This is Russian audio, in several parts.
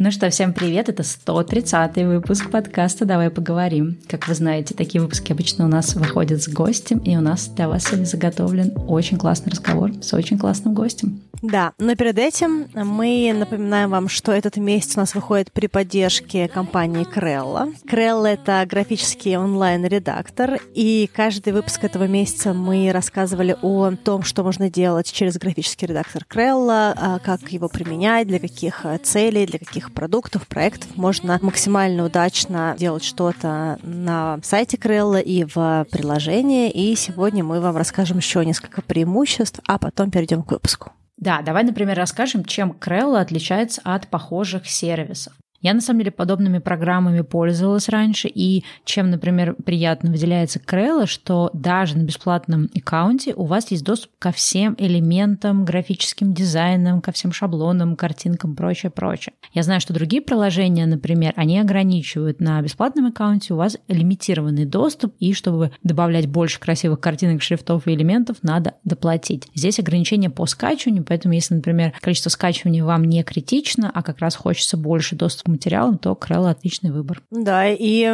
Ну что, всем привет, это 130-й выпуск подкаста «Давай поговорим». Как вы знаете, такие выпуски обычно у нас выходят с гостем, и у нас для вас сегодня заготовлен очень классный разговор с очень классным гостем. Да, но перед этим мы напоминаем вам, что этот месяц у нас выходит при поддержке компании Крелла. Крелла — это графический онлайн-редактор, и каждый выпуск этого месяца мы рассказывали о том, что можно делать через графический редактор Крелла, а, как его применять, для каких целей, для каких продуктов, проектов можно максимально удачно делать что-то на сайте Крелла и в приложении. И сегодня мы вам расскажем еще несколько преимуществ, а потом перейдем к выпуску. Да, давай, например, расскажем, чем Крелла отличается от похожих сервисов. Я, на самом деле, подобными программами пользовалась раньше, и чем, например, приятно выделяется Крелла, что даже на бесплатном аккаунте у вас есть доступ ко всем элементам, графическим дизайнам, ко всем шаблонам, картинкам, прочее, прочее. Я знаю, что другие приложения, например, они ограничивают на бесплатном аккаунте у вас лимитированный доступ, и чтобы добавлять больше красивых картинок, шрифтов и элементов, надо доплатить. Здесь ограничения по скачиванию, поэтому если, например, количество скачивания вам не критично, а как раз хочется больше доступа материалам, то Крелла отличный выбор. Да, и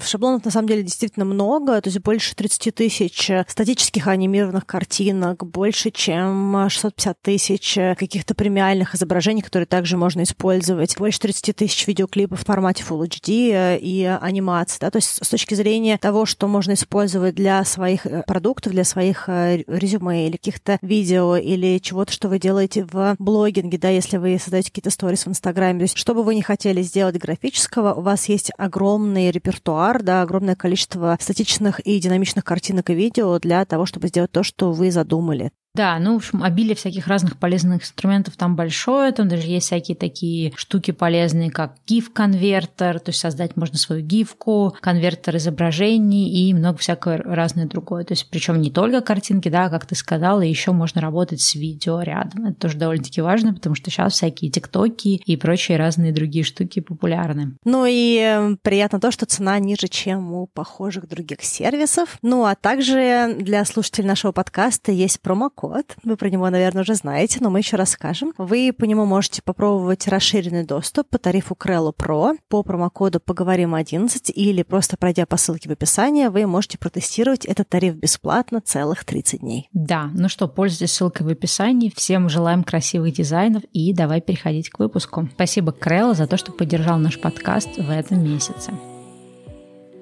шаблонов на самом деле действительно много, то есть больше 30 тысяч статических анимированных картинок, больше, чем 650 тысяч каких-то премиальных изображений, которые также можно использовать, больше 30 тысяч видеоклипов в формате Full HD и анимации. Да? То есть с точки зрения того, что можно использовать для своих э, продуктов, для своих э, резюме или каких-то видео или чего-то, что вы делаете в блогинге, да, если вы создаете какие-то сторис в Инстаграме, то есть что бы вы ни хотели сделать графического, у вас есть огромный репертуар, да, огромное количество статичных и динамичных картинок и видео для того, чтобы сделать то, что вы задумали. Да, ну, в общем, обилие всяких разных полезных инструментов там большое, там даже есть всякие такие штуки полезные, как GIF-конвертер, то есть создать можно свою гифку, конвертер изображений и много всякого разное другое. То есть причем не только картинки, да, как ты сказала, еще можно работать с видео рядом. Это тоже довольно-таки важно, потому что сейчас всякие тиктоки и прочие разные другие штуки популярны. Ну и эм, приятно то, что цена ниже, чем у похожих других сервисов. Ну а также для слушателей нашего подкаста есть промокод код. Вы про него, наверное, уже знаете, но мы еще расскажем. Вы по нему можете попробовать расширенный доступ по тарифу Крелlo Pro по промокоду «Поговорим 11» или просто пройдя по ссылке в описании, вы можете протестировать этот тариф бесплатно целых 30 дней. Да, ну что, пользуйтесь ссылкой в описании. Всем желаем красивых дизайнов и давай переходить к выпуску. Спасибо Крелло за то, что поддержал наш подкаст в этом месяце.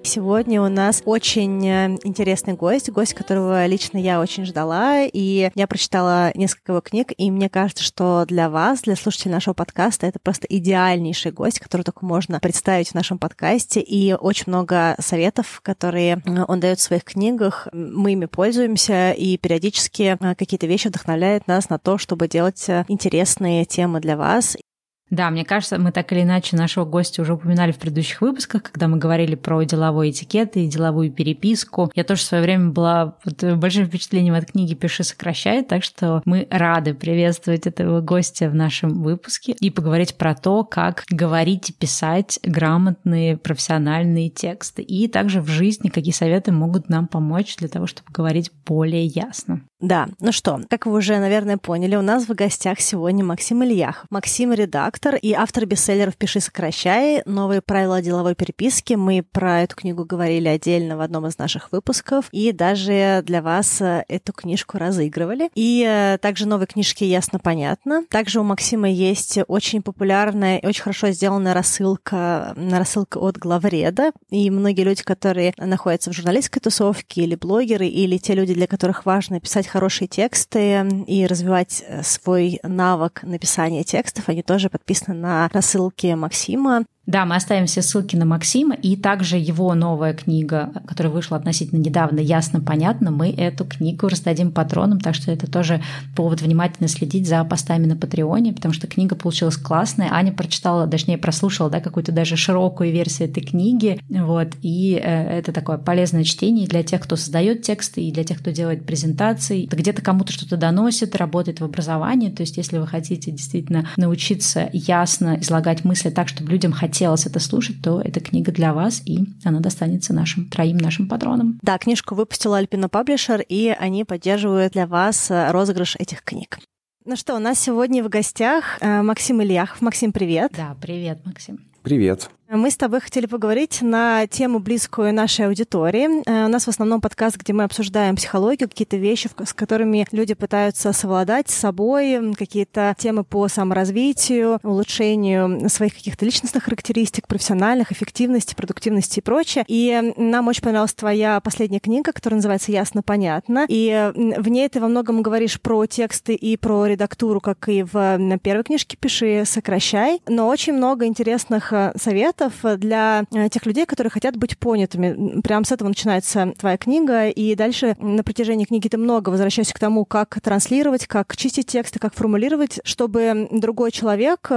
Сегодня у нас очень э, интересный гость, гость, которого лично я очень ждала, и я прочитала несколько его книг, и мне кажется, что для вас, для слушателей нашего подкаста, это просто идеальнейший гость, который только можно представить в нашем подкасте, и очень много советов, которые э, он дает в своих книгах, мы ими пользуемся, и периодически э, какие-то вещи вдохновляют нас на то, чтобы делать интересные темы для вас. Да, мне кажется, мы так или иначе нашего гостя уже упоминали в предыдущих выпусках, когда мы говорили про деловой этикет и деловую переписку. Я тоже в свое время была под большим впечатлением от книги «Пиши, сокращай», так что мы рады приветствовать этого гостя в нашем выпуске и поговорить про то, как говорить и писать грамотные профессиональные тексты. И также в жизни какие советы могут нам помочь для того, чтобы говорить более ясно. Да, ну что, как вы уже, наверное, поняли, у нас в гостях сегодня Максим Ильях. Максим — редактор и автор бестселлеров «Пиши, сокращай», «Новые правила деловой переписки». Мы про эту книгу говорили отдельно в одном из наших выпусков, и даже для вас э, эту книжку разыгрывали. И э, также новые книжки «Ясно-понятно». Также у Максима есть очень популярная и очень хорошо сделанная рассылка, рассылка от главреда, и многие люди, которые находятся в журналистской тусовке, или блогеры, или те люди, для которых важно писать хорошие тексты и развивать э, свой навык написания текстов, они тоже подписаны на рассылки Максима. Да, мы оставим все ссылки на Максима, и также его новая книга, которая вышла относительно недавно, ясно, понятно, мы эту книгу раздадим патронам, так что это тоже повод внимательно следить за постами на Патреоне, потому что книга получилась классная. Аня прочитала, точнее, прослушала, да, какую-то даже широкую версию этой книги, вот, и э, это такое полезное чтение для тех, кто создает тексты, и для тех, кто делает презентации, где-то кому-то что-то доносит, работает в образовании, то есть если вы хотите действительно научиться ясно излагать мысли так, чтобы людям хотелось хотелось это слушать, то эта книга для вас, и она достанется нашим троим нашим патронам. Да, книжку выпустила Альпина Паблишер, и они поддерживают для вас э, розыгрыш этих книг. Ну что, у нас сегодня в гостях э, Максим Ильяхов. Максим, привет. Да, привет, Максим. Привет. Мы с тобой хотели поговорить на тему, близкую нашей аудитории. Э, у нас в основном подкаст, где мы обсуждаем психологию, какие-то вещи, с которыми люди пытаются совладать с собой, какие-то темы по саморазвитию, улучшению своих каких-то личностных характеристик, профессиональных, эффективности, продуктивности и прочее. И нам очень понравилась твоя последняя книга, которая называется «Ясно, понятно». И в ней ты во многом говоришь про тексты и про редактуру, как и в первой книжке «Пиши, сокращай», но очень много интересных э, советов советов для э, тех людей, которые хотят быть понятыми. Прям с этого начинается твоя книга, и дальше на протяжении книги ты много возвращаешься к тому, как транслировать, как чистить тексты, как формулировать, чтобы другой человек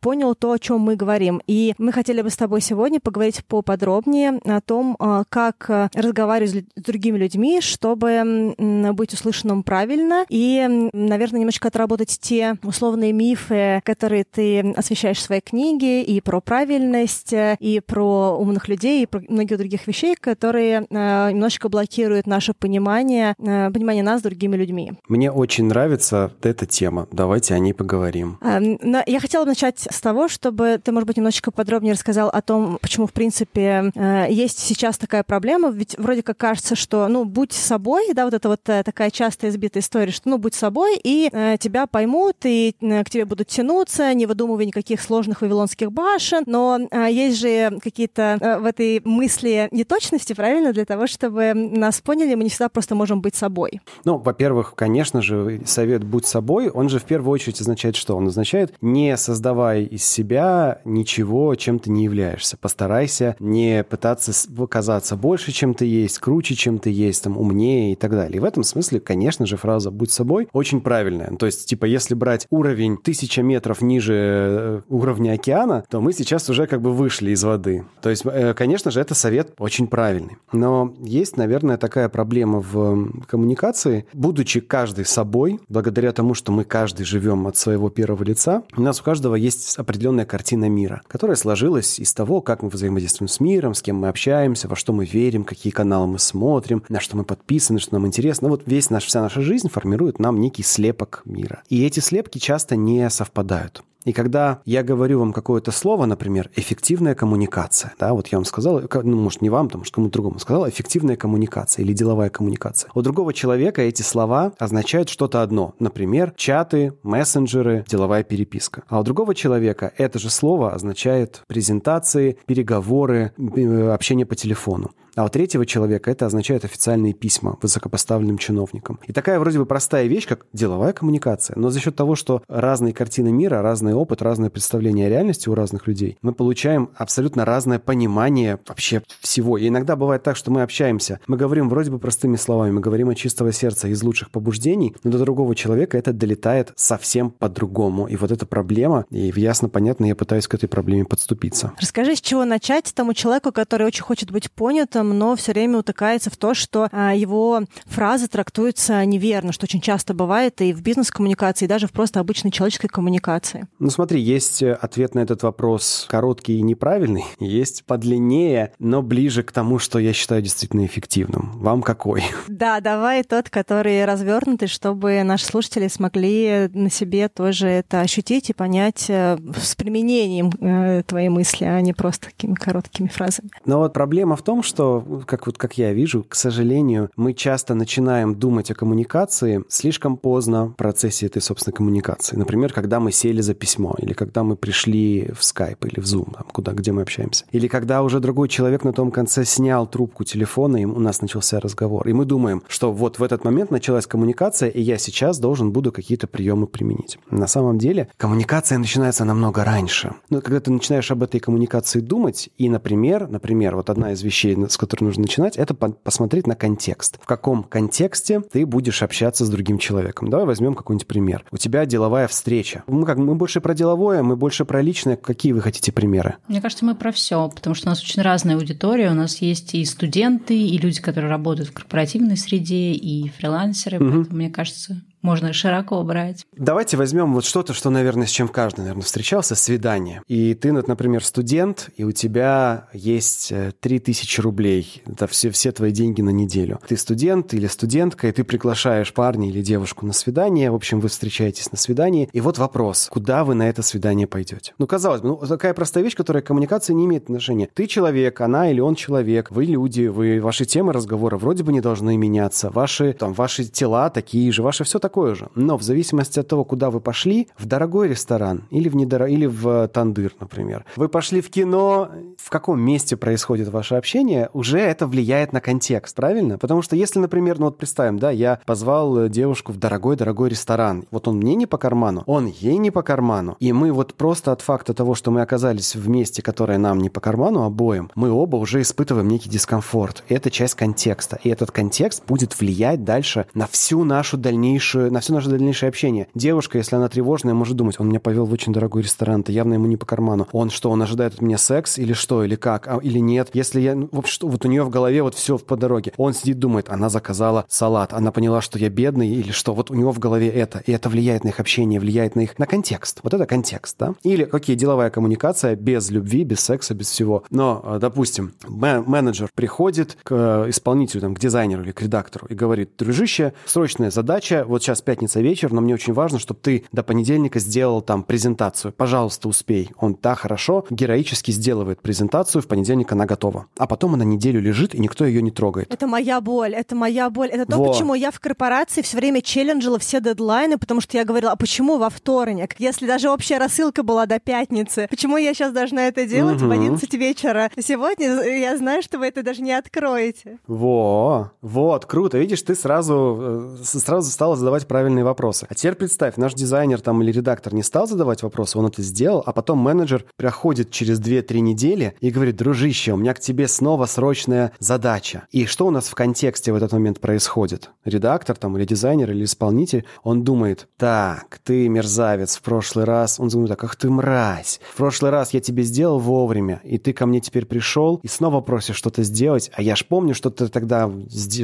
понял то, о чем мы говорим. И мы хотели бы с тобой сегодня поговорить поподробнее о том, э, как разговаривать с другими людьми, чтобы быть услышанным правильно и, наверное, немножко отработать те условные мифы, которые ты освещаешь в своей книге, и про правильность, есть э, и про умных людей, и про многих других вещей, которые э, немножечко блокируют наше понимание, э, понимание нас с другими людьми. Мне очень нравится эта тема. Давайте о ней поговорим. Эм, я хотела бы начать с того, чтобы ты, может быть, немножечко подробнее рассказал о том, почему, в принципе, есть сейчас такая проблема. Ведь вроде как кажется, что, ну, будь собой, да, вот это вот такая частая избитая история, что, ну, будь собой, и тебя поймут, и к тебе будут тянуться, не выдумывая никаких сложных вавилонских башен. Но есть же какие-то э, в этой мысли неточности, правильно, для того, чтобы нас поняли, мы не всегда просто можем быть собой. Ну, во-первых, конечно же, совет «будь собой», он же в первую очередь означает что? Он означает не создавай из себя ничего, чем ты не являешься. Постарайся не пытаться казаться больше, чем ты есть, круче, чем ты есть, там, умнее и так далее. И в этом смысле, конечно же, фраза «будь собой» очень правильная. То есть, типа, если брать уровень тысяча метров ниже э, уровня океана, то мы сейчас уже как бы вышли из воды. То есть, э, конечно же, это совет очень правильный. Но есть, наверное, такая проблема в коммуникации. Будучи каждый собой, благодаря тому, что мы каждый живем от своего первого лица, у нас у каждого есть определенная картина мира, которая сложилась из того, как мы взаимодействуем с миром, с кем мы общаемся, во что мы верим, какие каналы мы смотрим, на что мы подписаны, что нам интересно. Вот весь наш, вся наша жизнь формирует нам некий слепок мира. И эти слепки часто не совпадают. И когда я говорю вам какое-то слово, например, эффективная коммуникация, да, вот я вам сказал, ну, может, не вам, там, может, кому-то другому сказал, эффективная коммуникация или деловая коммуникация. У другого человека эти слова означают что-то одно. Например, чаты, мессенджеры, деловая переписка. А у другого человека это же слово означает презентации, переговоры, э, общение по телефону. А у третьего человека это означает официальные письма высокопоставленным чиновникам. И такая вроде бы простая вещь, как деловая коммуникация, но за счет того, что разные картины мира, разный опыт, разное представление о реальности у разных людей, мы получаем абсолютно разное понимание вообще всего. И иногда бывает так, что мы общаемся, мы говорим вроде бы простыми словами, мы говорим от чистого сердца, из лучших побуждений, но до другого человека это долетает совсем по-другому. И вот эта проблема, и ясно, понятно, я пытаюсь к этой проблеме подступиться. Расскажи, с чего начать тому человеку, который очень хочет быть понятым, этом, но все время утыкается в то, что а, его фразы трактуются неверно, что очень часто бывает и в бизнес-коммуникации, и даже в просто обычной человеческой коммуникации. Ну смотри, есть э, ответ на этот вопрос короткий и неправильный, есть подлиннее, но ближе к тому, что я считаю действительно эффективным. Вам какой? Да, давай тот, который развернутый, чтобы наши слушатели смогли на себе тоже это ощутить и понять э, с применением э, твоей мысли, а не просто такими короткими фразами. Но вот проблема в том, что как вот как я вижу, к сожалению, мы часто начинаем думать о коммуникации слишком поздно в процессе этой собственной коммуникации. Например, когда мы сели за письмо, или когда мы пришли в Skype или в Zoom, там, куда, где мы общаемся. Или когда уже другой человек на том конце снял трубку телефона, и у нас начался разговор. И мы думаем, что вот в этот момент началась коммуникация, и я сейчас должен буду какие-то приемы применить. На самом деле коммуникация начинается намного раньше. Но когда ты начинаешь об этой коммуникации думать, и, например, например, вот одна из вещей, которой нужно начинать, это посмотреть на контекст. В каком контексте ты будешь общаться с другим человеком. Давай возьмем какой-нибудь пример. У тебя деловая встреча. Мы, как, мы больше про деловое, мы больше про личное. Какие вы хотите примеры? Мне кажется, мы про все, потому что у нас очень разная аудитория. У нас есть и студенты, и люди, которые работают в корпоративной среде, и фрилансеры. Угу. Поэтому, мне кажется, можно широко брать. Давайте возьмем вот что-то, что, наверное, с чем каждый, наверное, встречался, свидание. И ты, например, студент, и у тебя есть 3000 э, рублей. Это все, все твои деньги на неделю. Ты студент или студентка, и ты приглашаешь парня или девушку на свидание. В общем, вы встречаетесь на свидании. И вот вопрос, куда вы на это свидание пойдете? Ну, казалось бы, ну, такая простая вещь, которая к коммуникации не имеет отношения. Ты человек, она или он человек, вы люди, вы, ваши темы разговора вроде бы не должны меняться. Ваши, там, ваши тела такие же, ваше все такое же. Но в зависимости от того, куда вы пошли, в дорогой ресторан или в, недоро... или в тандыр, например, вы пошли в кино, в каком месте происходит ваше общение, уже это влияет на контекст, правильно? Потому что если, например, ну вот представим, да, я позвал девушку в дорогой-дорогой ресторан, вот он мне не по карману, он ей не по карману, и мы вот просто от факта того, что мы оказались в месте, которое нам не по карману обоим, мы оба уже испытываем некий дискомфорт. Это часть контекста. И этот контекст будет влиять дальше на всю нашу дальнейшую, на все наше дальнейшее общение. Девушка, если она тревожная, может думать, он меня повел в очень дорогой ресторан, это явно ему не по карману. Он что, он ожидает от меня секс или что, или как, а, или нет? Если я, ну, вот, что, вот у нее в голове вот все по дороге. Он сидит, думает, она заказала салат, она поняла, что я бедный или что, вот у него в голове это. И это влияет на их общение, влияет на их, на контекст. Вот это контекст, да? Или какие деловая коммуникация без любви, без секса, без всего. Но, э, допустим, менеджер приходит к э, исполнителю, там, к дизайнеру или к редактору и говорит, дружище, срочная задача, вот сейчас пятница вечер, но мне очень важно, чтобы ты до понедельника сделал там презентацию. Пожалуйста, успей. Он, да, хорошо, героически сделывает презентацию, в понедельник она готова. А потом она неделю лежит, и никто ее не трогает. Это моя боль, это моя боль. Это то, Во. почему я в корпорации все время челленджила все дедлайны, потому что я говорила, а почему во вторник? Если даже общая рассылка была до пятницы, почему я сейчас должна это делать угу. в 11 вечера? Сегодня я знаю, что вы это даже не откроете. Во, вот, круто. Видишь, ты сразу, э, сразу стала задавать правильные вопросы. А теперь представь, наш дизайнер там или редактор не стал задавать вопросы, он это сделал, а потом менеджер приходит через 2-3 недели и говорит, дружище, у меня к тебе снова срочная задача. И что у нас в контексте в этот момент происходит? Редактор там или дизайнер или исполнитель, он думает, так, ты мерзавец, в прошлый раз, он думает, так, ах ты мразь, в прошлый раз я тебе сделал вовремя, и ты ко мне теперь пришел и снова просишь что-то сделать, а я ж помню, что ты тогда,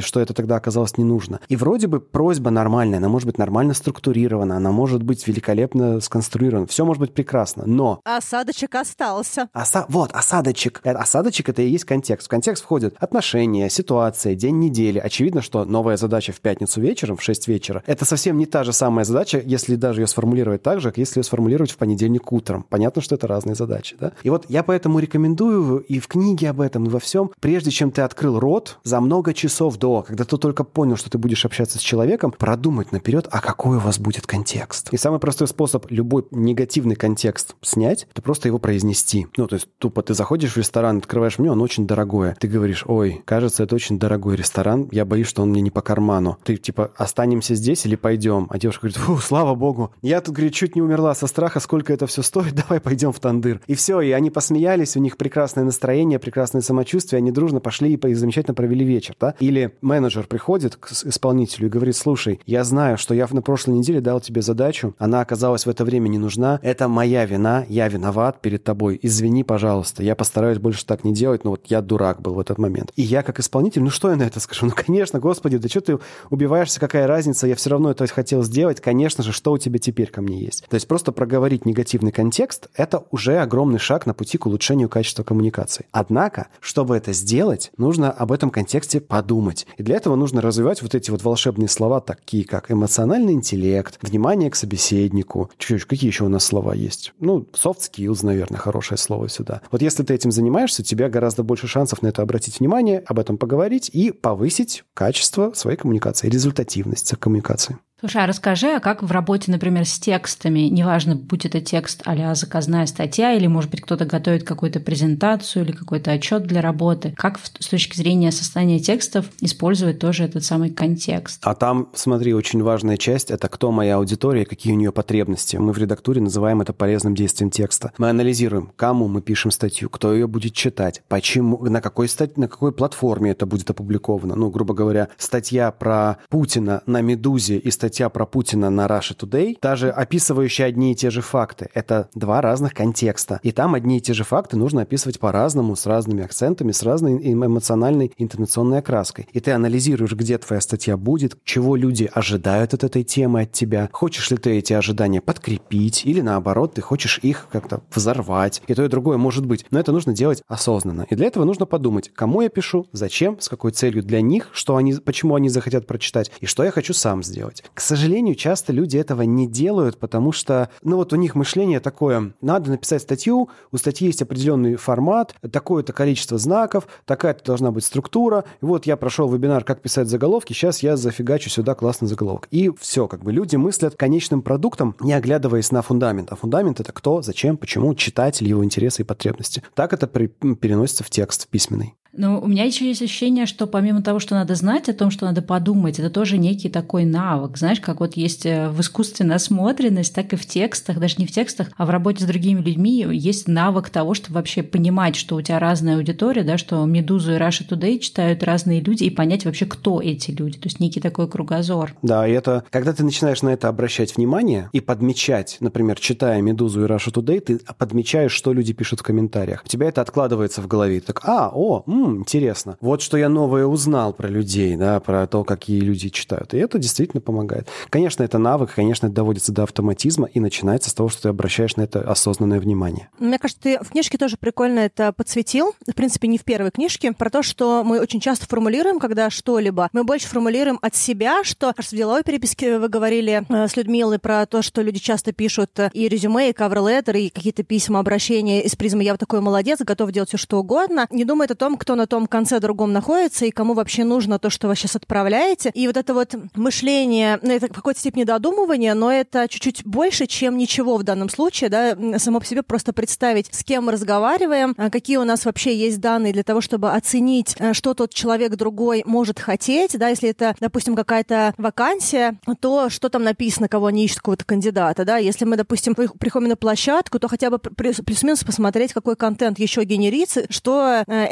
что это тогда оказалось не нужно. И вроде бы просьба нормальная, она может быть нормально структурирована, она может быть великолепно сконструирована, все может быть прекрасно, но... Осадочек остался. Оса... Вот, осадочек. Э, осадочек — это и есть контекст. В контекст входят отношения, ситуация, день недели. Очевидно, что новая задача в пятницу вечером, в 6 вечера, это совсем не та же самая задача, если даже ее сформулировать так же, как если ее сформулировать в понедельник утром. Понятно, что это разные задачи, да? И вот я поэтому рекомендую и в книге об этом, и во всем, прежде чем ты открыл рот, за много часов до, когда ты только понял, что ты будешь общаться с человеком, продумать наперед, а какой у вас будет контекст. И самый простой способ любой негативный контекст снять, это просто его произнести. Ну, то есть тупо ты заходишь в ресторан, открываешь меню, он очень дорогое. Ты говоришь, ой, кажется, это очень дорогой ресторан, я боюсь, что он мне не по карману. Ты типа, останемся здесь или пойдем? А девушка говорит, фу, слава богу, я тут, говорит, чуть не умерла со страха, сколько это все стоит, давай пойдем в тандыр. И все, и они посмеялись, у них прекрасное настроение, прекрасное самочувствие, они дружно пошли и замечательно провели вечер, да? Или менеджер приходит к исполнителю и говорит, слушай, я знаю, что я на прошлой неделе дал тебе задачу, она оказалась в это время не нужна, это моя вина, я виноват перед тобой, извини, пожалуйста, я постараюсь больше так не делать, но вот я дурак был в этот момент. И я как исполнитель, ну что я на это скажу? Ну, конечно, господи, да что ты убиваешься, какая разница, я все равно это хотел сделать, конечно же, что у тебя теперь ко мне есть? То есть просто проговорить негативный контекст — это уже огромный шаг на пути к улучшению качества коммуникации. Однако, чтобы это сделать, нужно об этом контексте подумать. И для этого нужно развивать вот эти вот волшебные слова, такие как эмоциональный интеллект, внимание к собеседнику. Чуть-чуть, какие еще у нас слова есть? Ну, soft skills, наверное, хорошее слово сюда. Вот если ты этим занимаешься, у тебя гораздо больше шансов на это обратить внимание, об этом поговорить и повысить качество своей коммуникации, результативность коммуникации. Слушай, а расскажи, а как в работе, например, с текстами, неважно, будь это текст а заказная статья, или, может быть, кто-то готовит какую-то презентацию или какой-то отчет для работы, как с точки зрения состояния текстов использовать тоже этот самый контекст? А там, смотри, очень важная часть – это кто моя аудитория, какие у нее потребности. Мы в редактуре называем это полезным действием текста. Мы анализируем, кому мы пишем статью, кто ее будет читать, почему, на какой, стать, на какой платформе это будет опубликовано. Ну, грубо говоря, статья про Путина на «Медузе» и статья статья про Путина на Russia Today, даже описывающая одни и те же факты. Это два разных контекста. И там одни и те же факты нужно описывать по-разному, с разными акцентами, с разной эмоциональной интонационной окраской. И ты анализируешь, где твоя статья будет, чего люди ожидают от этой темы от тебя. Хочешь ли ты эти ожидания подкрепить, или наоборот, ты хочешь их как-то взорвать. И то, и другое может быть. Но это нужно делать осознанно. И для этого нужно подумать, кому я пишу, зачем, с какой целью для них, что они, почему они захотят прочитать, и что я хочу сам сделать. К сожалению, часто люди этого не делают, потому что, ну вот у них мышление такое, надо написать статью, у статьи есть определенный формат, такое-то количество знаков, такая-то должна быть структура. И вот я прошел вебинар «Как писать заголовки», сейчас я зафигачу сюда классный заголовок. И все, как бы люди мыслят конечным продуктом, не оглядываясь на фундамент. А фундамент — это кто, зачем, почему, читатель, его интересы и потребности. Так это переносится в текст письменный. Ну, у меня еще есть ощущение, что помимо того, что надо знать о том, что надо подумать, это тоже некий такой навык. Знаешь, как вот есть э, в искусстве насмотренность, так и в текстах, даже не в текстах, а в работе с другими людьми есть навык того, чтобы вообще понимать, что у тебя разная аудитория, да, что «Медузу» и «Russia Today» читают разные люди, и понять вообще, кто эти люди. То есть некий такой кругозор. Да, и это, когда ты начинаешь на это обращать внимание и подмечать, например, читая «Медузу» и «Russia Today», ты подмечаешь, что люди пишут в комментариях. У тебя это откладывается в голове. Так, а, о, м, интересно. Вот что я новое узнал про людей, да, про то, какие люди читают. И это действительно помогает. Конечно, это навык, конечно, это доводится до автоматизма и начинается с того, что ты обращаешь на это осознанное внимание. Мне кажется, ты в книжке тоже прикольно это подсветил. В принципе, не в первой книжке. Про то, что мы очень часто формулируем, когда что-либо, мы больше формулируем от себя, что, кажется, в деловой переписке вы говорили э, с Людмилой про то, что люди часто пишут э, и резюме, и кавер-леттер, и какие-то письма, обращения из призмы «я вот такой молодец, готов делать все, что угодно», не думает о том, кто на том конце другом находится и кому вообще нужно то, что вы сейчас отправляете. И вот это вот мышление, ну, это в какой-то степени додумывание, но это чуть-чуть больше, чем ничего в данном случае, да, само по себе просто представить, с кем мы разговариваем, а какие у нас вообще есть данные для того, чтобы оценить, э, что тот человек другой может хотеть, да, если это, допустим, какая-то вакансия, то что там написано, кого они ищут, какого-то кандидата, да, если мы, допустим, приходим на площадку, то хотя бы плюс-минус посмотреть, какой контент еще генерится, что э,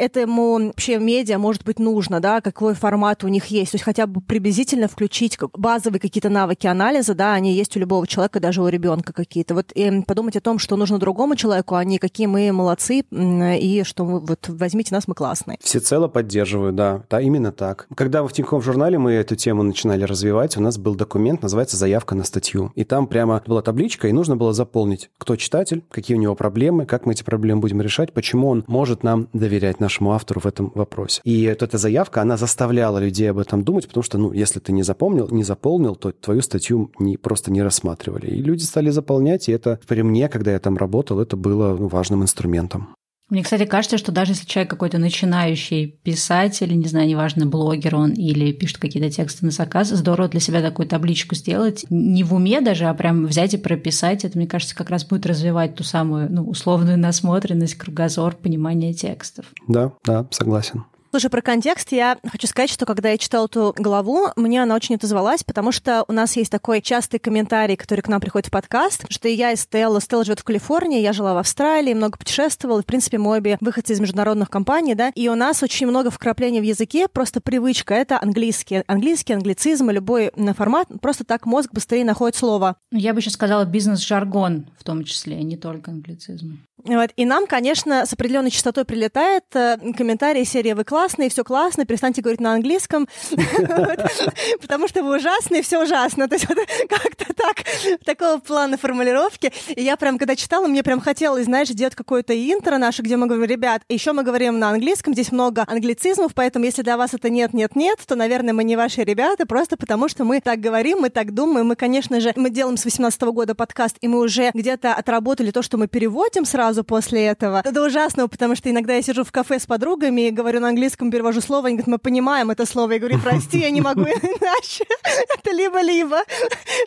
вообще медиа может быть нужно, да, какой формат у них есть. То есть хотя бы приблизительно включить базовые какие-то навыки анализа, да, они есть у любого человека, даже у ребенка какие-то. Вот и подумать о том, что нужно другому человеку, а не какие мы молодцы, и что вот возьмите нас, мы классные. Всецело поддерживаю, да. Да, именно так. Когда в Тинькофф журнале мы эту тему начинали развивать, у нас был документ, называется «Заявка на статью». И там прямо была табличка, и нужно было заполнить, кто читатель, какие у него проблемы, как мы эти проблемы будем решать, почему он может нам доверять нашему автору в этом вопросе. И вот эта заявка, она заставляла людей об этом думать, потому что, ну, если ты не запомнил, не заполнил, то твою статью не, просто не рассматривали. И люди стали заполнять, и это при мне, когда я там работал, это было ну, важным инструментом. Мне, кстати, кажется, что даже если человек какой-то начинающий писатель, не знаю, неважно, блогер он или пишет какие-то тексты на заказ, здорово для себя такую табличку сделать. Не в уме даже, а прям взять и прописать. Это, мне кажется, как раз будет развивать ту самую ну, условную насмотренность, кругозор, понимание текстов. Да, да, согласен. Слушай, про контекст я хочу сказать, что когда я читала эту главу, мне она очень отозвалась, потому что у нас есть такой частый комментарий, который к нам приходит в подкаст, что и я, и Стелла, Стелла живет в Калифорнии, я жила в Австралии, много путешествовала, в принципе, мы обе выходцы из международных компаний, да, и у нас очень много вкраплений в языке, просто привычка, это английский, английский, англицизм, любой формат, просто так мозг быстрее находит слово. Я бы еще сказала бизнес-жаргон в том числе, не только англицизм. Вот. И нам, конечно, с определенной частотой прилетает э, комментарии серии «Вы классные, все классно, перестаньте говорить на английском, потому что вы ужасные, все ужасно». То есть как-то так, такого плана формулировки. И я прям, когда читала, мне прям хотелось, знаешь, делать какое-то интро наше, где мы говорим, ребят, еще мы говорим на английском, здесь много англицизмов, поэтому если для вас это нет, нет, нет, то, наверное, мы не ваши ребята, просто потому что мы так говорим, мы так думаем, мы, конечно же, мы делаем с 18 года подкаст, и мы уже где-то отработали то, что мы переводим сразу после этого. Это ужасно, потому что иногда я сижу в кафе с подругами и говорю на английском, перевожу слово, они говорят, мы понимаем это слово. Я говорю, прости, я не могу иначе. Это либо-либо.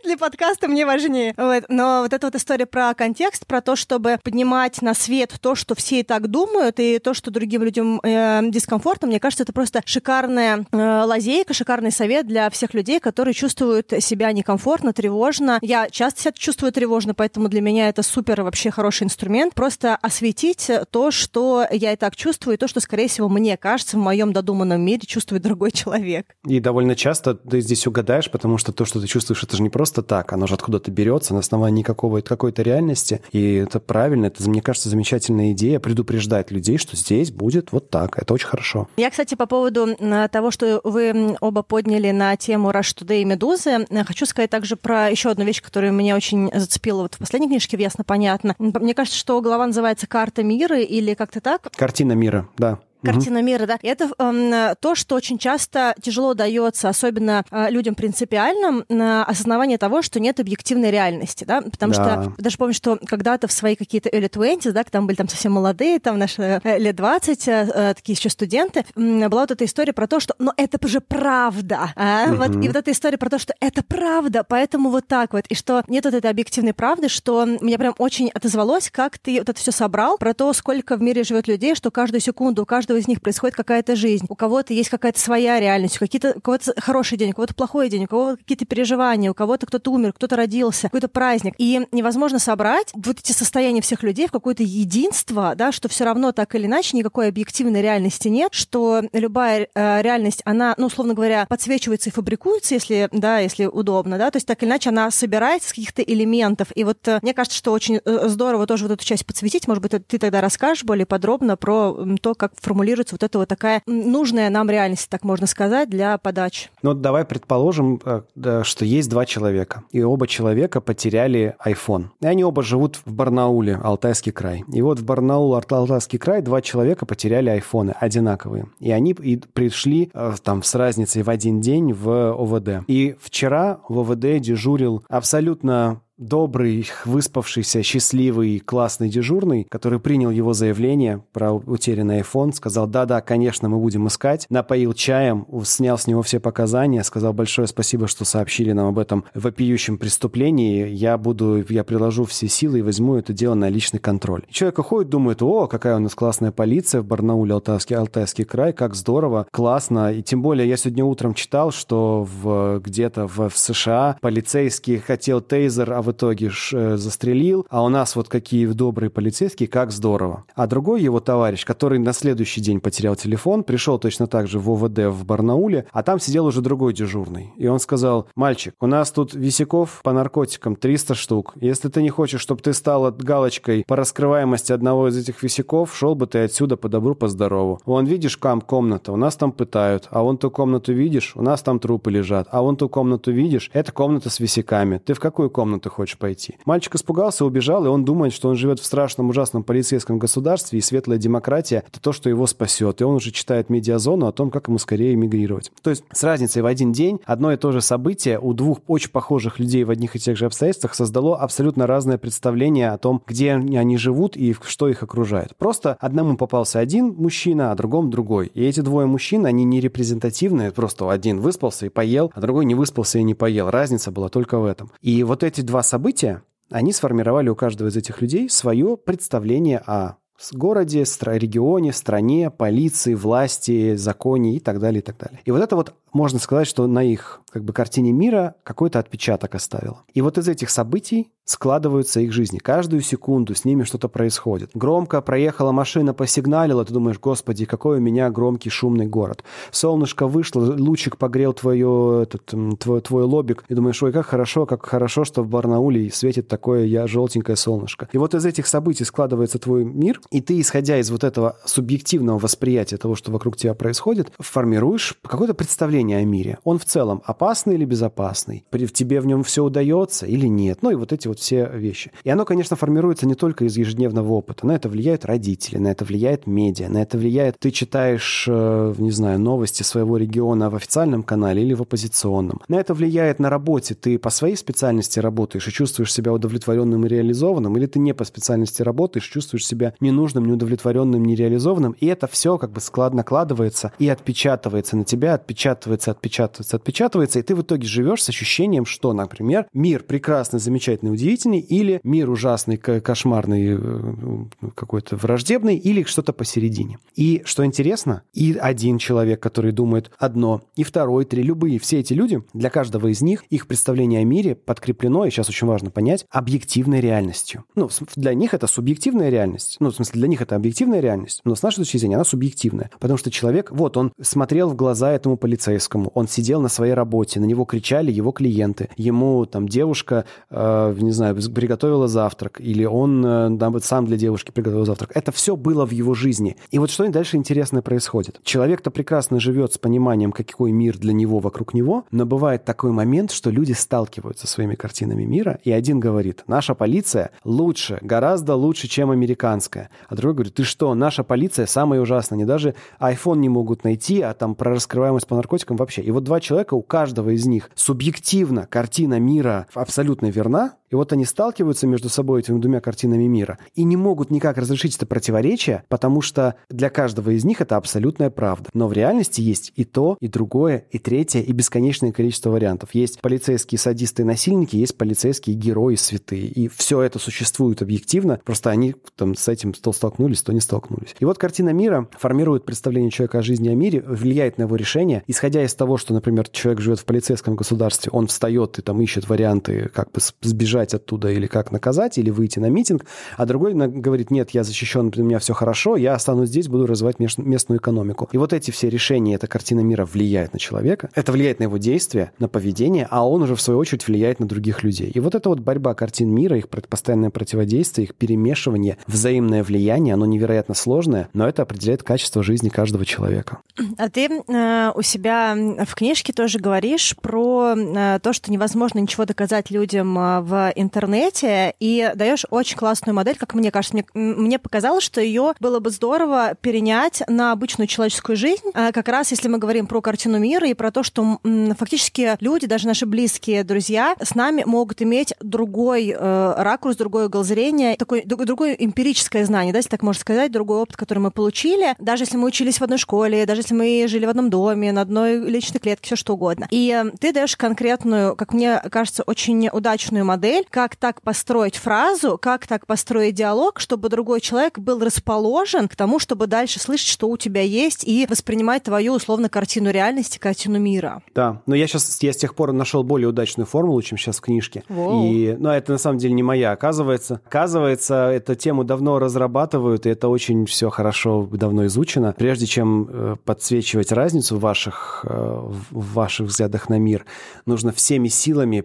Для подкаста мне важнее. Вот. Но вот эта вот история про контекст, про то, чтобы поднимать на свет то, что все и так думают, и то, что другим людям э, дискомфортно, мне кажется, это просто шикарная э, лазейка, шикарный совет для всех людей, которые чувствуют себя некомфортно, тревожно. Я часто себя чувствую тревожно, поэтому для меня это супер вообще хороший инструмент. Просто осветить то, что я и так чувствую, и то, что, скорее всего, мне кажется, в моем додуманном мире чувствует другой человек. И довольно часто ты здесь угадаешь, потому что то, что ты чувствуешь, это же не просто так, оно же откуда-то берется на основании какого-то какой-то реальности, и это правильно, это, мне кажется, замечательная идея предупреждать людей, что здесь будет вот так, это очень хорошо. Я, кстати, по поводу того, что вы оба подняли на тему Rush Today и Медузы, хочу сказать также про еще одну вещь, которая меня очень зацепила вот в последней книжке «Ясно, понятно». Мне кажется, что глава называется «Карта мира» или как-то так. Картина мира, да картина мира, да. И это э, то, что очень часто тяжело дается, особенно э, людям принципиальным, э, осознавание того, что нет объективной реальности, да, потому да. что даже помню, что когда-то в свои какие-то early 20 да, когда мы были там совсем молодые, там наши э, лет 20, э, э, такие еще студенты, э, была вот эта история про то, что, но это же правда, а? угу. вот, и вот эта история про то, что это правда, поэтому вот так вот, и что нет вот этой объективной правды, что меня прям очень отозвалось, как ты вот это все собрал, про то, сколько в мире живет людей, что каждую секунду, каждую каждого из них происходит какая-то жизнь. У кого-то есть какая-то своя реальность, у, какие-то, у кого-то хороший день, у кого-то плохой день, у кого-то какие-то переживания, у кого-то кто-то умер, кто-то родился, какой-то праздник. И невозможно собрать вот эти состояния всех людей в какое-то единство, да, что все равно так или иначе никакой объективной реальности нет, что любая э, реальность, она, ну, условно говоря, подсвечивается и фабрикуется, если, да, если удобно, да, то есть так или иначе она собирается из каких-то элементов. И вот э, мне кажется, что очень э, здорово тоже вот эту часть подсветить. Может быть, ты тогда расскажешь более подробно про то, как формулировать формулируется вот эта вот такая нужная нам реальность, так можно сказать, для подачи. Ну, давай предположим, э, что есть два человека, и оба человека потеряли iPhone. И они оба живут в Барнауле, Алтайский край. И вот в Барнаул, Алтайский край два человека потеряли айфоны одинаковые. И они и пришли э, там с разницей в один день в ОВД. И вчера в ОВД дежурил абсолютно добрый, выспавшийся, счастливый, классный дежурный, который принял его заявление про утерянный iPhone, сказал, да-да, конечно, мы будем искать, напоил чаем, снял с него все показания, сказал большое спасибо, что сообщили нам об этом вопиющем преступлении, я буду, я приложу все силы и возьму это дело на личный контроль. И человек уходит, думает, о, какая у нас классная полиция в Барнауле, Алтайский, Алтайский край, как здорово, классно, и тем более я сегодня утром читал, что в, где-то в, в США полицейский хотел тейзер, а в итоге э, застрелил, а у нас вот какие добрые полицейские, как здорово. А другой его товарищ, который на следующий день потерял телефон, пришел точно так же в ОВД в Барнауле, а там сидел уже другой дежурный. И он сказал, мальчик, у нас тут висяков по наркотикам 300 штук. Если ты не хочешь, чтобы ты стала галочкой по раскрываемости одного из этих висяков, шел бы ты отсюда по добру, по здорову. Вон, видишь, кам комната, у нас там пытают. А вон ту комнату видишь, у нас там трупы лежат. А вон ту комнату видишь, это комната с висяками. Ты в какую комнату хочешь? пойти. Мальчик испугался, убежал, и он думает, что он живет в страшном, ужасном полицейском государстве, и светлая демократия — это то, что его спасет. И он уже читает медиазону о том, как ему скорее эмигрировать. То есть с разницей в один день одно и то же событие у двух очень похожих людей в одних и тех же обстоятельствах создало абсолютно разное представление о том, где они живут и что их окружает. Просто одному попался один мужчина, а другому другой. И эти двое мужчин, они не репрезентативные, просто один выспался и поел, а другой не выспался и не поел. Разница была только в этом. И вот эти два события, они сформировали у каждого из этих людей свое представление о городе, регионе, стране, полиции, власти, законе и так далее, и так далее. И вот это вот можно сказать, что на их как бы картине мира какой-то отпечаток оставило. И вот из этих событий складываются их жизни. Каждую секунду с ними что-то происходит. Громко проехала машина, посигналила, ты думаешь, господи, какой у меня громкий шумный город. Солнышко вышло, лучик погрел твое, этот, твой, твой лобик, и думаешь, ой, как хорошо, как хорошо, что в Барнауле светит такое я желтенькое солнышко. И вот из этих событий складывается твой мир, и ты, исходя из вот этого субъективного восприятия того, что вокруг тебя происходит, формируешь какое-то представление о мире. Он в целом опасный или безопасный? В тебе в нем все удается или нет? Ну и вот эти вот все вещи. И оно, конечно, формируется не только из ежедневного опыта. На это влияют родители, на это влияет медиа, на это влияет... Ты читаешь, э, не знаю, новости своего региона в официальном канале или в оппозиционном. На это влияет на работе. Ты по своей специальности работаешь и чувствуешь себя удовлетворенным и реализованным, или ты не по специальности работаешь, чувствуешь себя ненужным, неудовлетворенным, нереализованным. И это все как бы складно накладывается и отпечатывается на тебя, отпечатывается, отпечатывается, отпечатывается, и ты в итоге живешь с ощущением, что, например, мир прекрасный, замечательный, удивительный, или мир ужасный, кошмарный, э, какой-то враждебный, или что-то посередине. И что интересно, и один человек, который думает одно, и второй, три, любые, все эти люди, для каждого из них их представление о мире подкреплено, и сейчас очень важно понять, объективной реальностью. Ну, для них это субъективная реальность. Ну, в смысле, для них это объективная реальность, но с нашей точки зрения она субъективная. Потому что человек, вот, он смотрел в глаза этому полицейскому, он сидел на своей работе, на него кричали его клиенты, ему там девушка, э, не знаю, приготовила завтрак, или он э, сам для девушки приготовил завтрак. Это все было в его жизни. И вот что дальше интересное происходит. Человек-то прекрасно живет с пониманием, какой мир для него вокруг него, но бывает такой момент, что люди сталкиваются со своими картинами мира, и один говорит, наша полиция лучше, гораздо лучше, чем американская. А другой говорит, ты что, наша полиция самая ужасная, они даже iPhone не могут найти, а там про раскрываемость по наркотикам вообще. И вот два человека, у каждого из них субъективно картина мира абсолютно верна, и вот они сталкиваются между собой этими двумя картинами мира и не могут никак разрешить это противоречие, потому что для каждого из них это абсолютная правда. Но в реальности есть и то, и другое, и третье, и бесконечное количество вариантов. Есть полицейские садисты и насильники, есть полицейские герои святые. И все это существует объективно, просто они там с этим то столкнулись, то не столкнулись. И вот картина мира формирует представление человека о жизни, о мире, влияет на его решение, исходя из того, что, например, человек живет в полицейском государстве, он встает и там ищет варианты, как бы сбежать сбежать оттуда или как наказать, или выйти на митинг, а другой говорит, нет, я защищен, у меня все хорошо, я останусь здесь, буду развивать местную экономику. И вот эти все решения, эта картина мира влияет на человека, это влияет на его действия, на поведение, а он уже в свою очередь влияет на других людей. И вот эта вот борьба картин мира, их постоянное противодействие, их перемешивание, взаимное влияние, оно невероятно сложное, но это определяет качество жизни каждого человека. А ты э, у себя в книжке тоже говоришь про э, то, что невозможно ничего доказать людям э, интернете и даешь очень классную модель, как мне кажется. Мне, мне показалось, что ее было бы здорово перенять на обычную человеческую жизнь. А как раз если мы говорим про картину мира и про то, что фактически люди, даже наши близкие друзья, с нами могут иметь другой э, ракурс, другой угол зрения, такой, другое эмпирическое знание, да, если так можно сказать, другой опыт, который мы получили, даже если мы учились в одной школе, даже если мы жили в одном доме, на одной личной клетке, все что угодно. И э, ты даешь конкретную, как мне кажется, очень удачную модель, модель, как так построить фразу, как так построить диалог, чтобы другой человек был расположен к тому, чтобы дальше слышать, что у тебя есть, и воспринимать твою, условно, картину реальности, картину мира. Да, но я сейчас, я с тех пор нашел более удачную формулу, чем сейчас в книжке. И, но это на самом деле не моя, оказывается. Оказывается, эту тему давно разрабатывают, и это очень все хорошо, давно изучено. Прежде чем э, подсвечивать разницу в ваших, э, в ваших взглядах на мир, нужно всеми силами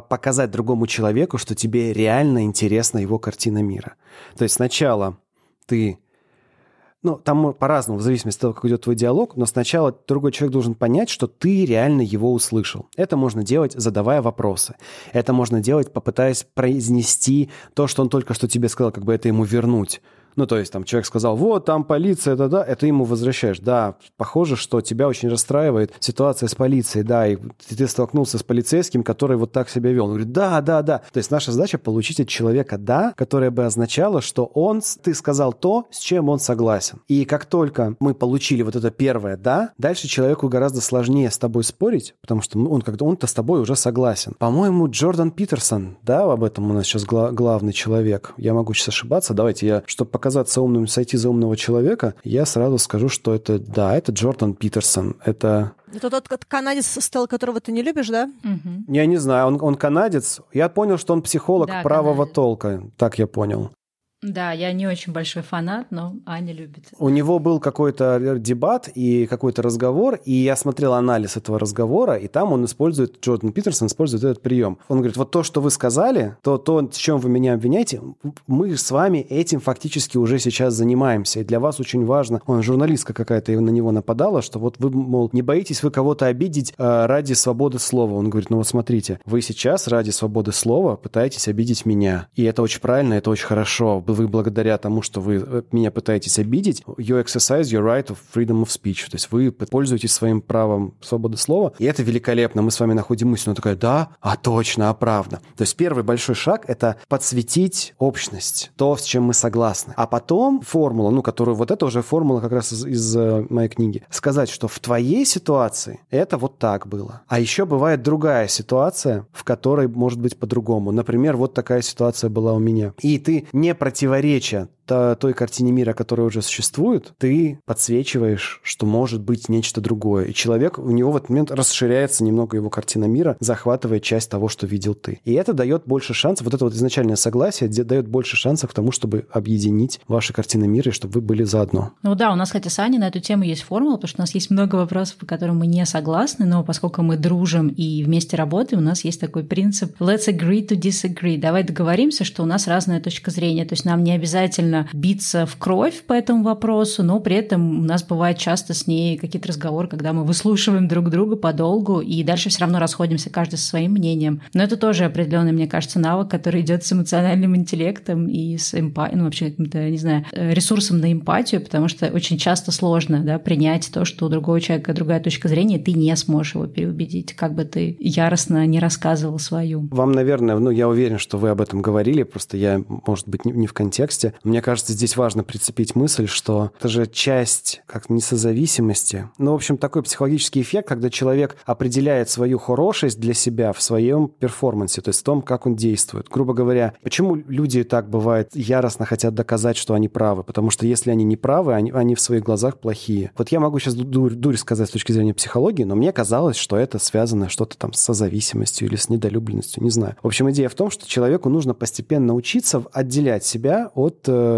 показать другому человеку, что тебе реально интересна его картина мира. То есть сначала ты ну, там по-разному, в зависимости от того, как идет твой диалог, но сначала другой человек должен понять, что ты реально его услышал. Это можно делать, задавая вопросы. Это можно делать, попытаясь произнести то, что он только что тебе сказал, как бы это ему вернуть. Ну, то есть там человек сказал, вот, там полиция, да, да, это ему возвращаешь. Да, похоже, что тебя очень расстраивает ситуация с полицией, да, и ты столкнулся с полицейским, который вот так себя вел. Он говорит, да, да, да. То есть наша задача получить от человека «да», которое бы означало, что он, ты сказал то, с чем он согласен. И как только мы получили вот это первое «да», дальше человеку гораздо сложнее с тобой спорить, потому что он когда он-то с тобой уже согласен. По-моему, Джордан Питерсон, да, об этом у нас сейчас гла- главный человек. Я могу сейчас ошибаться. Давайте я, чтобы показаться умным, сойти за умного человека, я сразу скажу, что это, да, это Джордан Питерсон. Это это тот канадец, стал которого ты не любишь, да? Угу. Я не знаю, он, он канадец. Я понял, что он психолог да, правого канадец. толка. Так я понял. Да, я не очень большой фанат, но Аня любит. У него был какой-то дебат и какой-то разговор, и я смотрел анализ этого разговора, и там он использует, Джордан Питерсон использует этот прием. Он говорит, вот то, что вы сказали, то, то, в чем вы меня обвиняете, мы с вами этим фактически уже сейчас занимаемся, и для вас очень важно, он журналистка какая-то на него нападала, что вот вы, мол, не боитесь вы кого-то обидеть э, ради свободы слова. Он говорит, ну вот смотрите, вы сейчас ради свободы слова пытаетесь обидеть меня, и это очень правильно, это очень хорошо вы благодаря тому, что вы э, меня пытаетесь обидеть, you exercise your right of freedom of speech. То есть вы пользуетесь своим правом свободы слова, и это великолепно. Мы с вами находим мысль, она такая, да, а точно, а правда. То есть первый большой шаг — это подсветить общность, то, с чем мы согласны. А потом формула, ну, которую вот это уже формула как раз из, из э, моей книги, сказать, что в твоей ситуации это вот так было. А еще бывает другая ситуация, в которой может быть по-другому. Например, вот такая ситуация была у меня. И ты не противоречия той картине мира, которая уже существует, ты подсвечиваешь, что может быть нечто другое. И человек, у него в этот момент расширяется немного его картина мира, захватывая часть того, что видел ты. И это дает больше шансов, вот это вот изначальное согласие дает больше шансов к тому, чтобы объединить ваши картины мира, и чтобы вы были заодно. Ну да, у нас, кстати, с Аней на эту тему есть формула, потому что у нас есть много вопросов, по которым мы не согласны, но поскольку мы дружим и вместе работаем, у нас есть такой принцип let's agree to disagree. Давай договоримся, что у нас разная точка зрения. То есть нам не обязательно биться в кровь по этому вопросу, но при этом у нас бывает часто с ней какие-то разговоры, когда мы выслушиваем друг друга подолгу, и дальше все равно расходимся каждый со своим мнением. Но это тоже определенный, мне кажется, навык, который идет с эмоциональным интеллектом и с эмпатией, ну вообще каким-то, не знаю, ресурсом на эмпатию, потому что очень часто сложно да, принять то, что у другого человека другая точка зрения, ты не сможешь его переубедить, как бы ты яростно не рассказывал свою. Вам, наверное, ну я уверен, что вы об этом говорили, просто я, может быть, не в контексте. Мне кажется, здесь важно прицепить мысль, что это же часть как несозависимости. Ну, в общем, такой психологический эффект, когда человек определяет свою хорошесть для себя в своем перформансе, то есть в том, как он действует. Грубо говоря, почему люди так бывает яростно хотят доказать, что они правы? Потому что если они не правы, они, они в своих глазах плохие. Вот я могу сейчас дурь, дурь сказать с точки зрения психологии, но мне казалось, что это связано что-то там с созависимостью или с недолюбленностью, не знаю. В общем, идея в том, что человеку нужно постепенно учиться отделять себя от э,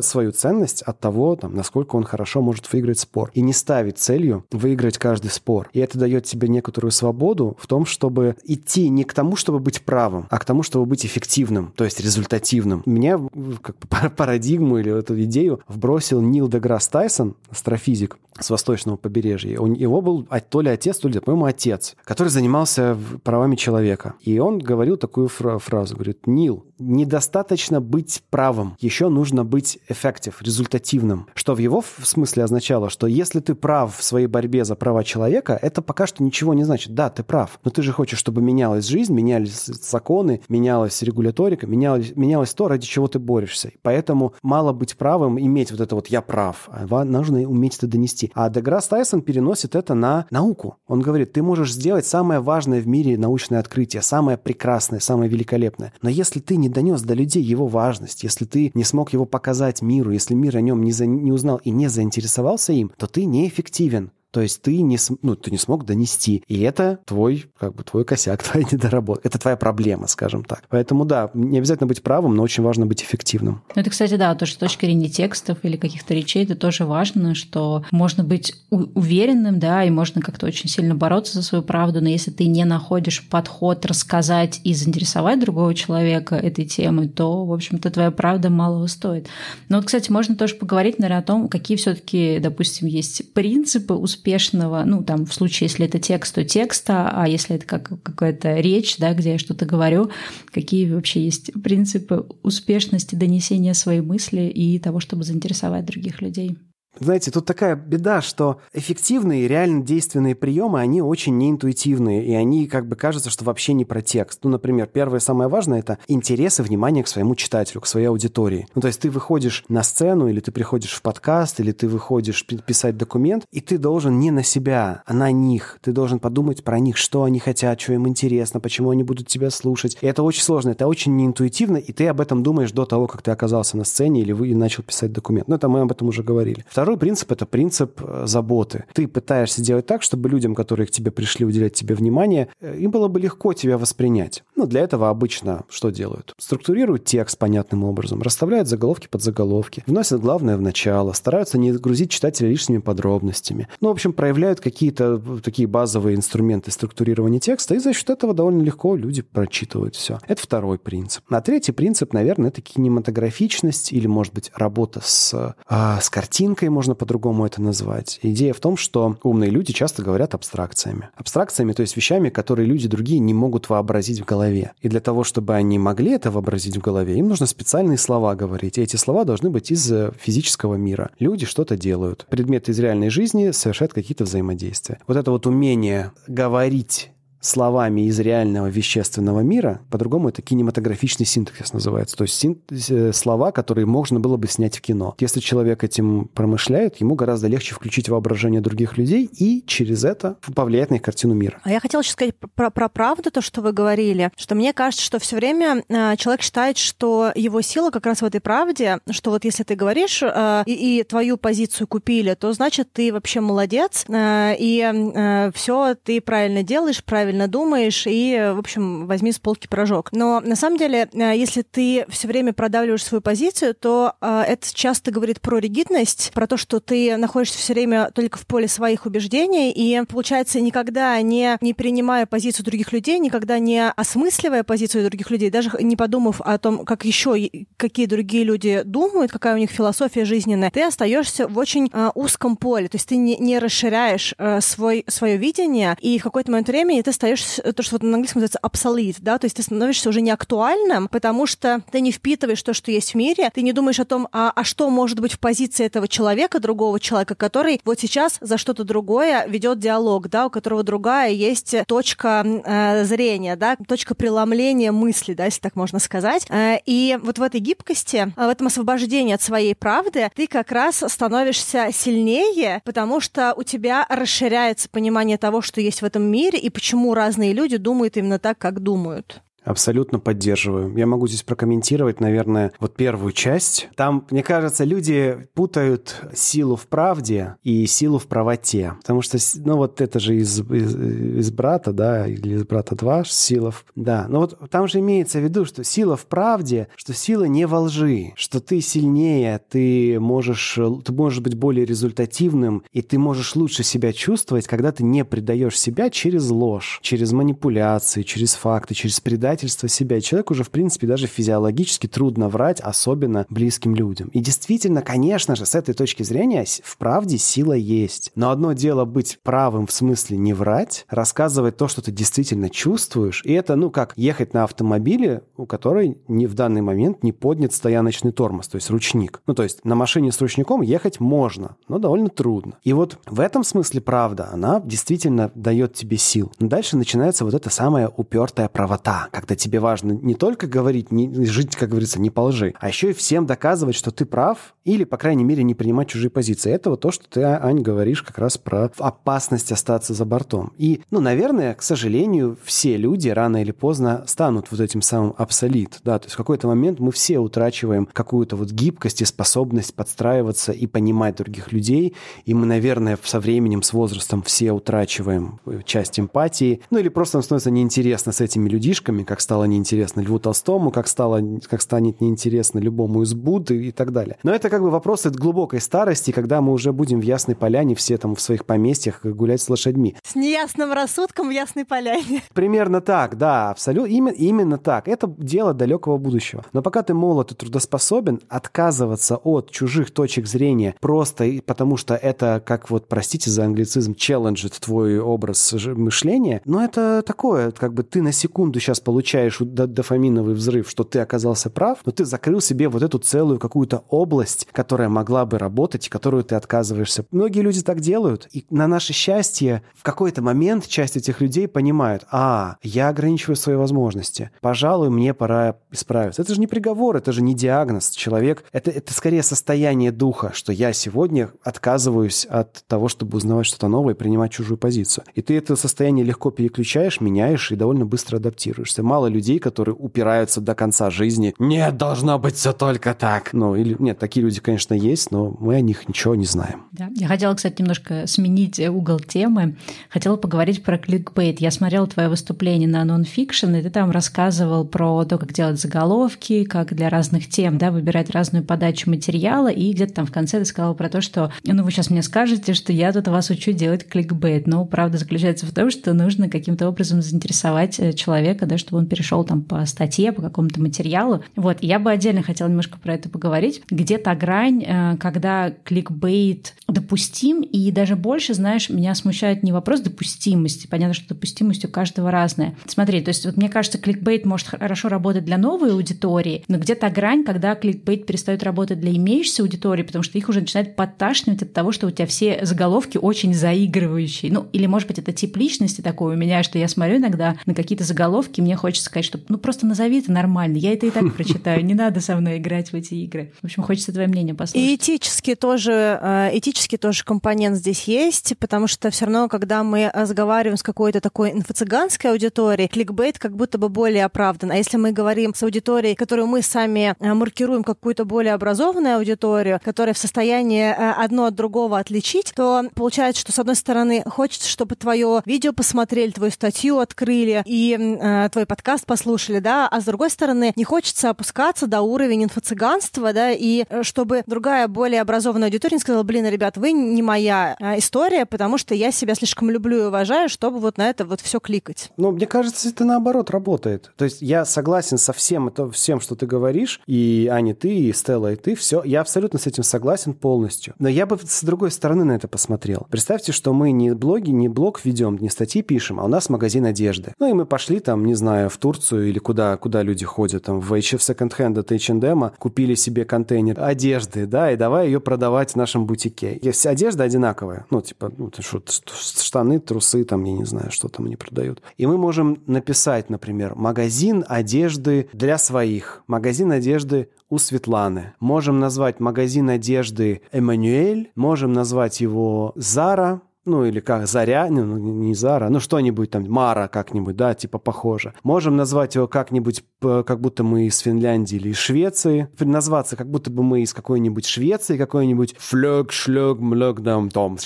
свою ценность от того, там, насколько он хорошо может выиграть спор. И не ставить целью выиграть каждый спор. И это дает тебе некоторую свободу в том, чтобы идти не к тому, чтобы быть правым, а к тому, чтобы быть эффективным, то есть результативным. Меня как парадигму или эту идею вбросил Нил Деграсс Тайсон, астрофизик, с восточного побережья. У него был то ли отец, то ли, по-моему, отец, который занимался правами человека. И он говорил такую фразу, говорит, Нил, недостаточно быть правым, еще нужно быть эффектив, результативным. Что в его смысле означало, что если ты прав в своей борьбе за права человека, это пока что ничего не значит. Да, ты прав, но ты же хочешь, чтобы менялась жизнь, менялись законы, менялась регуляторика, менялось, менялось то, ради чего ты борешься. Поэтому мало быть правым, иметь вот это вот «я прав», а нужно уметь это донести. А Деграсс Тайсон переносит это на науку. Он говорит, ты можешь сделать самое важное в мире научное открытие, самое прекрасное, самое великолепное. Но если ты не донес до людей его важность, если ты не смог его показать миру, если мир о нем не, за... не узнал и не заинтересовался им, то ты неэффективен. То есть ты не, ну, ты не смог донести. И это твой, как бы, твой косяк, твоя недоработка. Это твоя проблема, скажем так. Поэтому, да, не обязательно быть правым, но очень важно быть эффективным. Ну, это, кстати, да, тоже с точки зрения текстов или каких-то речей, это тоже важно, что можно быть уверенным, да, и можно как-то очень сильно бороться за свою правду, но если ты не находишь подход рассказать и заинтересовать другого человека этой темой, то, в общем-то, твоя правда малого стоит. Но вот, кстати, можно тоже поговорить, наверное, о том, какие все таки допустим, есть принципы успеха успешного, ну, там, в случае, если это текст, то текста, а если это как какая-то речь, да, где я что-то говорю, какие вообще есть принципы успешности донесения своей мысли и того, чтобы заинтересовать других людей? Знаете, тут такая беда, что эффективные, реально действенные приемы, они очень неинтуитивные, и они как бы кажется, что вообще не про текст. Ну, например, первое самое важное — это интерес и внимание к своему читателю, к своей аудитории. Ну, то есть ты выходишь на сцену, или ты приходишь в подкаст, или ты выходишь писать документ, и ты должен не на себя, а на них. Ты должен подумать про них, что они хотят, что им интересно, почему они будут тебя слушать. И это очень сложно, это очень неинтуитивно, и ты об этом думаешь до того, как ты оказался на сцене или вы начал писать документ. Ну, это мы об этом уже говорили. Второе Второй принцип – это принцип э, заботы. Ты пытаешься делать так, чтобы людям, которые к тебе пришли уделять тебе внимание, э, им было бы легко тебя воспринять. Ну, для этого обычно что делают? Структурируют текст понятным образом, расставляют заголовки под заголовки, вносят главное в начало, стараются не грузить читателя лишними подробностями. Ну, в общем, проявляют какие-то э, такие базовые инструменты структурирования текста, и за счет этого довольно легко люди прочитывают все. Это второй принцип. А третий принцип, наверное, это кинематографичность или, может быть, работа с, а, с картинкой, можно по-другому это назвать? Идея в том, что умные люди часто говорят абстракциями. Абстракциями, то есть вещами, которые люди другие не могут вообразить в голове. И для того, чтобы они могли это вообразить в голове, им нужно специальные слова говорить. И эти слова должны быть из э, физического мира. Люди что-то делают. Предметы из реальной жизни совершают какие-то взаимодействия. Вот это вот умение говорить словами из реального вещественного мира, по-другому это кинематографичный синтаксис называется, то есть синтез, э, слова, которые можно было бы снять в кино. Если человек этим промышляет, ему гораздо легче включить воображение других людей и через это повлиять на их картину мира. А я хотела еще сказать про, про правду, то, что вы говорили, что мне кажется, что все время э, человек считает, что его сила как раз в этой правде, что вот если ты говоришь э, и, и твою позицию купили, то значит ты вообще молодец, и все ты правильно делаешь, правильно правильно думаешь, и, в общем, возьми с полки пирожок. Но на самом деле, э, если ты все время продавливаешь свою позицию, то э, это часто говорит про ригидность, про то, что ты находишься все время только в поле своих убеждений, и, получается, никогда не, не принимая позицию других людей, никогда не осмысливая позицию других людей, даже не подумав о том, как еще какие другие люди думают, какая у них философия жизненная, ты остаешься в очень э, узком поле, то есть ты не, не расширяешь свой, свое видение, и в какой-то момент времени ты остаешься, то, что вот на английском называется obsolete, да, то есть ты становишься уже неактуальным, потому что ты не впитываешь то, что есть в мире, ты не думаешь о том, а, а что может быть в позиции этого человека, другого человека, который вот сейчас за что-то другое ведет диалог, да, у которого другая есть точка э, зрения, да, точка преломления мысли, да, если так можно сказать. Э, и вот в этой гибкости, в этом освобождении от своей правды, ты как раз становишься сильнее, потому что у тебя расширяется понимание того, что есть в этом мире и почему почему разные люди думают именно так, как думают. Абсолютно поддерживаю. Я могу здесь прокомментировать, наверное, вот первую часть. Там, мне кажется, люди путают силу в правде и силу в правоте. Потому что, ну вот это же из, из, из брата, да, или из брата 2, сила в... Да, но вот там же имеется в виду, что сила в правде, что сила не во лжи, что ты сильнее, ты можешь, ты можешь быть более результативным, и ты можешь лучше себя чувствовать, когда ты не предаешь себя через ложь, через манипуляции, через факты, через предательство предательство себя. И человеку уже, в принципе, даже физиологически трудно врать, особенно близким людям. И действительно, конечно же, с этой точки зрения в правде сила есть. Но одно дело быть правым в смысле не врать, рассказывать то, что ты действительно чувствуешь. И это, ну, как ехать на автомобиле, у которой не в данный момент не поднят стояночный тормоз, то есть ручник. Ну, то есть на машине с ручником ехать можно, но довольно трудно. И вот в этом смысле правда, она действительно дает тебе сил. Но дальше начинается вот эта самая упертая правота, когда тебе важно не только говорить, не, жить, как говорится, не по лжи, а еще и всем доказывать, что ты прав, или, по крайней мере, не принимать чужие позиции. Это вот то, что ты, Ань, говоришь как раз про опасность остаться за бортом. И, ну, наверное, к сожалению, все люди рано или поздно станут вот этим самым абсолит, да, то есть в какой-то момент мы все утрачиваем какую-то вот гибкость и способность подстраиваться и понимать других людей, и мы, наверное, со временем, с возрастом все утрачиваем часть эмпатии, ну, или просто нам становится неинтересно с этими людишками, как стало неинтересно Льву Толстому, как, стало, как станет неинтересно любому из Будды и так далее. Но это как бы вопросы глубокой старости, когда мы уже будем в Ясной Поляне все там в своих поместьях гулять с лошадьми. С неясным рассудком в Ясной Поляне. Примерно так, да, абсолютно. Именно, именно так. Это дело далекого будущего. Но пока ты молод и трудоспособен, отказываться от чужих точек зрения просто потому, что это, как вот, простите за англицизм, челленджит твой образ мышления, но это такое, как бы ты на секунду сейчас получишь получаешь дофаминовый взрыв, что ты оказался прав, но ты закрыл себе вот эту целую какую-то область, которая могла бы работать, которую ты отказываешься. Многие люди так делают, и на наше счастье в какой-то момент часть этих людей понимают, а, я ограничиваю свои возможности, пожалуй, мне пора исправиться. Это же не приговор, это же не диагноз. Человек, это, это скорее состояние духа, что я сегодня отказываюсь от того, чтобы узнавать что-то новое и принимать чужую позицию. И ты это состояние легко переключаешь, меняешь и довольно быстро адаптируешься мало людей, которые упираются до конца жизни. Нет, должно быть все только так. Ну, или нет, такие люди, конечно, есть, но мы о них ничего не знаем. Да. Я хотела, кстати, немножко сменить угол темы. Хотела поговорить про кликбейт. Я смотрела твое выступление на нонфикшн, и ты там рассказывал про то, как делать заголовки, как для разных тем, да, выбирать разную подачу материала, и где-то там в конце ты сказала про то, что, ну, вы сейчас мне скажете, что я тут вас учу делать кликбейт. Но правда заключается в том, что нужно каким-то образом заинтересовать э, человека, да, чтобы он перешел там по статье, по какому-то материалу. Вот, я бы отдельно хотела немножко про это поговорить. Где та грань, э, когда кликбейт допустим, и даже больше, знаешь, меня смущает не вопрос допустимости. Понятно, что допустимость у каждого разная. Смотри, то есть вот мне кажется, кликбейт может хорошо работать для новой аудитории, но где та грань, когда кликбейт перестает работать для имеющейся аудитории, потому что их уже начинает подташнивать от того, что у тебя все заголовки очень заигрывающие. Ну, или, может быть, это тип личности такой у меня, что я смотрю иногда на какие-то заголовки, мне хочется сказать, что ну просто назови это нормально, я это и так прочитаю, не надо со мной играть в эти игры. В общем, хочется твое мнение послушать. И этически тоже, э, этически тоже компонент здесь есть, потому что все равно, когда мы разговариваем с какой-то такой инфо-цыганской аудиторией, кликбейт как будто бы более оправдан. А если мы говорим с аудиторией, которую мы сами э, маркируем какую-то более образованную аудиторию, которая в состоянии э, одно от другого отличить, то получается, что с одной стороны хочется, чтобы твое видео посмотрели, твою статью открыли и э, твой подкаст послушали, да, а с другой стороны не хочется опускаться до уровня инфо-цыганства, да, и э, чтобы другая более образованная аудитория не сказала, блин, ребят, вы не моя э, история, потому что я себя слишком люблю и уважаю, чтобы вот на это вот все кликать. Ну, мне кажется, это наоборот работает. То есть я согласен со всем, это, всем, что ты говоришь, и Аня, ты, и Стелла, и ты, все, я абсолютно с этим согласен полностью. Но я бы с другой стороны на это посмотрел. Представьте, что мы не блоги, не блог ведем, не статьи пишем, а у нас магазин одежды. Ну и мы пошли там, не знаю, в Турцию или куда, куда люди ходят, там в H&M секонд-хенд от H&M, купили себе контейнер одежды, да, и давай ее продавать в нашем бутике. Есть одежда одинаковая, ну типа ну, штаны, трусы, там, я не знаю, что там они продают. И мы можем написать, например, магазин одежды для своих, магазин одежды у Светланы. Можем назвать магазин одежды Эммануэль, можем назвать его Зара, ну или как Заря, ну, ну не Зара, ну что-нибудь там, Мара как-нибудь, да, типа похоже. Можем назвать его как-нибудь, как будто мы из Финляндии или из Швеции, назваться как будто бы мы из какой-нибудь Швеции, какой-нибудь флёг, шлёг, млёг, дам, том,